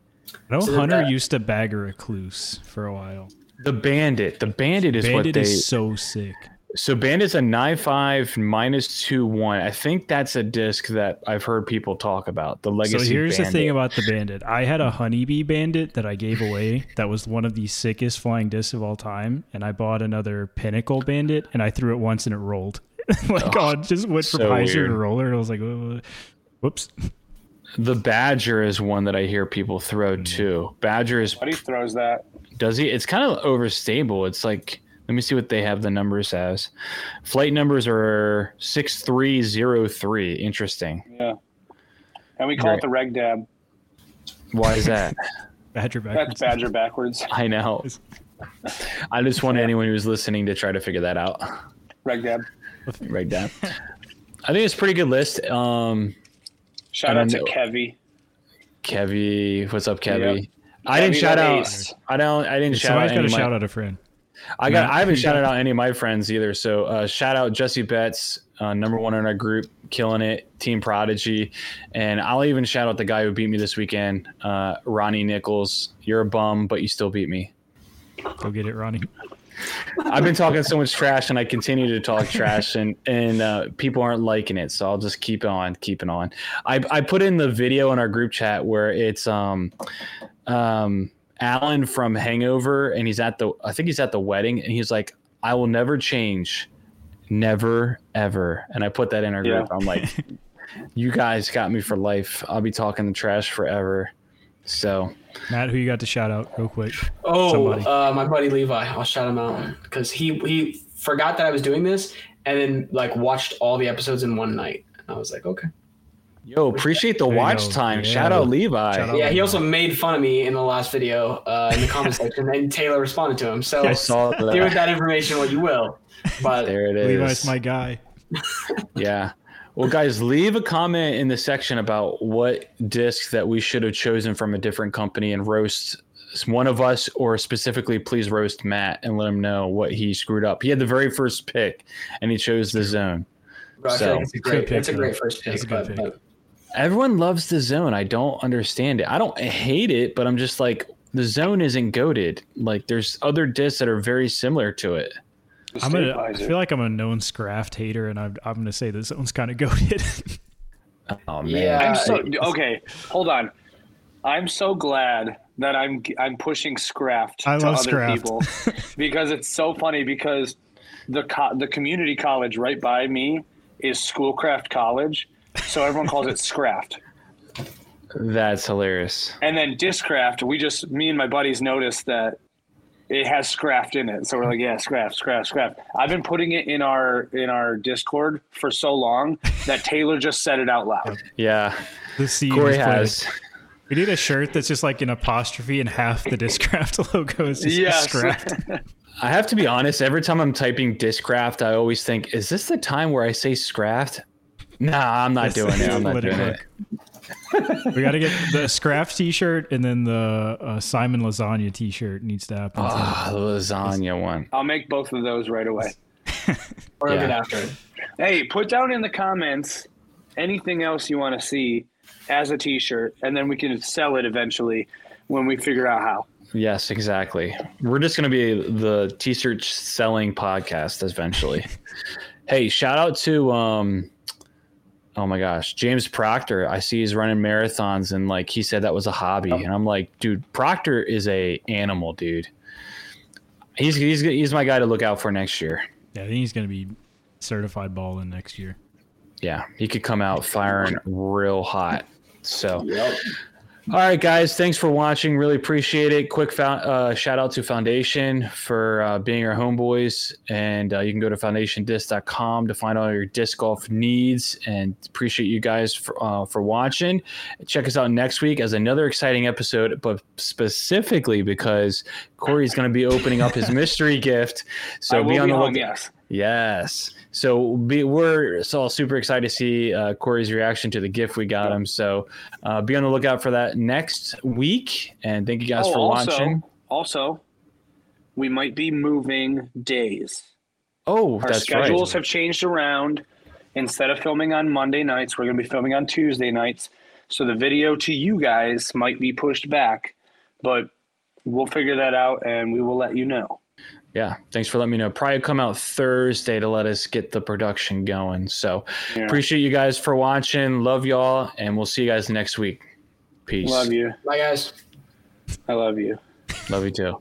I know So Hunter used to bag a recluse for a while. The Bandit. The Bandit is what Bandit they. is so sick. so Bandit's a nine five minus two one. I think that's a disc that I've heard people talk about. The Legacy. So here's the thing about the bandit. I had a honeybee bandit that I gave away that was one of the sickest flying discs of all time. And I bought another pinnacle bandit and I threw it once and it rolled. like, oh, it just went from so high to roller. And I was like, "Uh, whoops. The Badger is one that I hear people throw Hmm. too. Badger is Buddy throws that. Does he? It's kind of overstable. It's like let me see what they have the numbers as. Flight numbers are six three zero three. Interesting. Yeah. And we call Right. it the reg dab. Why is that? Badger backwards. That's. Badger backwards. I know. I just want anyone who's listening to try to figure that out. Reg dab. Right down. I think it's a pretty good list. Um, Shout out to don't. Kevy. Kevy, what's up, Kevy? Yep. I didn't shout out. I don't. I didn't shout out. Somebody's got any to shout out a friend. I got. I haven't shouted out any of my friends either. So uh, shout out Jesse Betts, uh, number one in our group, killing it. Team Prodigy, and I'll even shout out the guy who beat me this weekend, uh, Ronnie Nichols. You're a bum, but you still beat me. Go get it, Ronnie. I've been talking so much trash, and I continue to talk trash, and and uh, people aren't liking it. So I'll just keep on keeping on. I I put in the video in our group chat where it's um um Alan from Hangover, and he's at the I think he's at the wedding, and he's like, "I will never change, never ever." And I put that in our Yeah. group. I'm like, "You guys got me for life. I'll be talking the trash forever." So Matt, who you got to shout out real quick? Oh, uh, my buddy Levi. I'll shout him out because he he forgot that I was doing this and then like watched all the episodes in one night. And I was like, okay. yo, appreciate the watch time. Yeah. Shout out Levi. Shout out. Yeah, he also made fun of me in the last video uh, in the comment section, and Taylor responded to him. So I saw do with that. that information what you will. But There it is. Levi's my guy. Yeah. Well, guys, leave a comment in the section about what disc that we should have chosen from a different company and roast one of us, or specifically, please roast Matt and let him know what he screwed up. He had the very first pick and he chose the zone. I So- like it's a great, Good it's a great first pick. That's a good but, pick. but Everyone loves the zone. I don't understand it. I don't hate it, but I'm just like, the zone isn't goaded. Like, there's other discs that are very similar to it. The I'm gonna, I feel like I'm a known Scraft hater, and I'm, I'm going to say this one's kind of goaded. Oh, man. Yeah. I'm so okay. Hold on. I'm so glad that I'm I'm pushing Scraft I to love other Scraft. people because it's so funny because the co- the community college right by me is Schoolcraft College, so everyone calls it Scraft. That's hilarious. And then Discraft, we just me and my buddies noticed that it has Scraft in it, so we're like, yeah, Scraft, Scraft, Scraft. I've been putting it in our in our Discord for so long that Taylor just said it out loud. Yeah. the seed Corey has. We need a shirt that's just like an apostrophe and half the Discraft logo is just Yes. Scraft. I have to be honest. Every time I'm typing Discraft, I always think, "Is this the time where I say Scraft?" Nah, I'm not doing it. I'm not Let doing work. it. We got to get the Scraft T-shirt and then the uh, Simon Lasagna T-shirt needs to happen. Ah, the lasagna one. I'll make both of those right away. or a Yeah. bit after it. Hey, put down in the comments anything else you want to see as a T-shirt, and then we can sell it eventually when we figure out how. Yes, exactly. We're just going to be the t-shirt selling podcast eventually. hey, shout out to um oh my gosh, James Proctor. I see he's running marathons and like he said that was a hobby oh. and I'm like, dude, Proctor is a animal, dude. He's he's he's my guy to look out for next year. Yeah, I think he's going to be certified balling next year. Yeah, he could come out firing real hot. So, Yep. All right, guys. Thanks for watching. Really appreciate it. Quick fo- uh, shout out to Foundation for uh, being our homeboys. And uh, you can go to foundationdisc.com to find all your disc golf needs. And appreciate you guys for, uh, for watching. Check us out next week as another exciting episode, but specifically because Corey's going to be opening up his mystery gift. So be on the lookout. yes. Yes. So be, we're all super excited to see uh, Corey's reaction to the gift we got him. So uh, be on the lookout for that next week. And thank you guys Oh, for also, watching. Also, we might be moving days. Oh, Our schedules right. have changed around. Instead of filming on Monday nights, we're going to be filming on Tuesday nights. So the video to you guys might be pushed back, but we'll figure that out and we will let you know. Yeah. Thanks for letting me know. Probably come out Thursday to let us get the production going. So Yeah. appreciate you guys for watching. Love y'all. And we'll see you guys next week. Peace. Love you. Bye, guys. I love you. Love you too.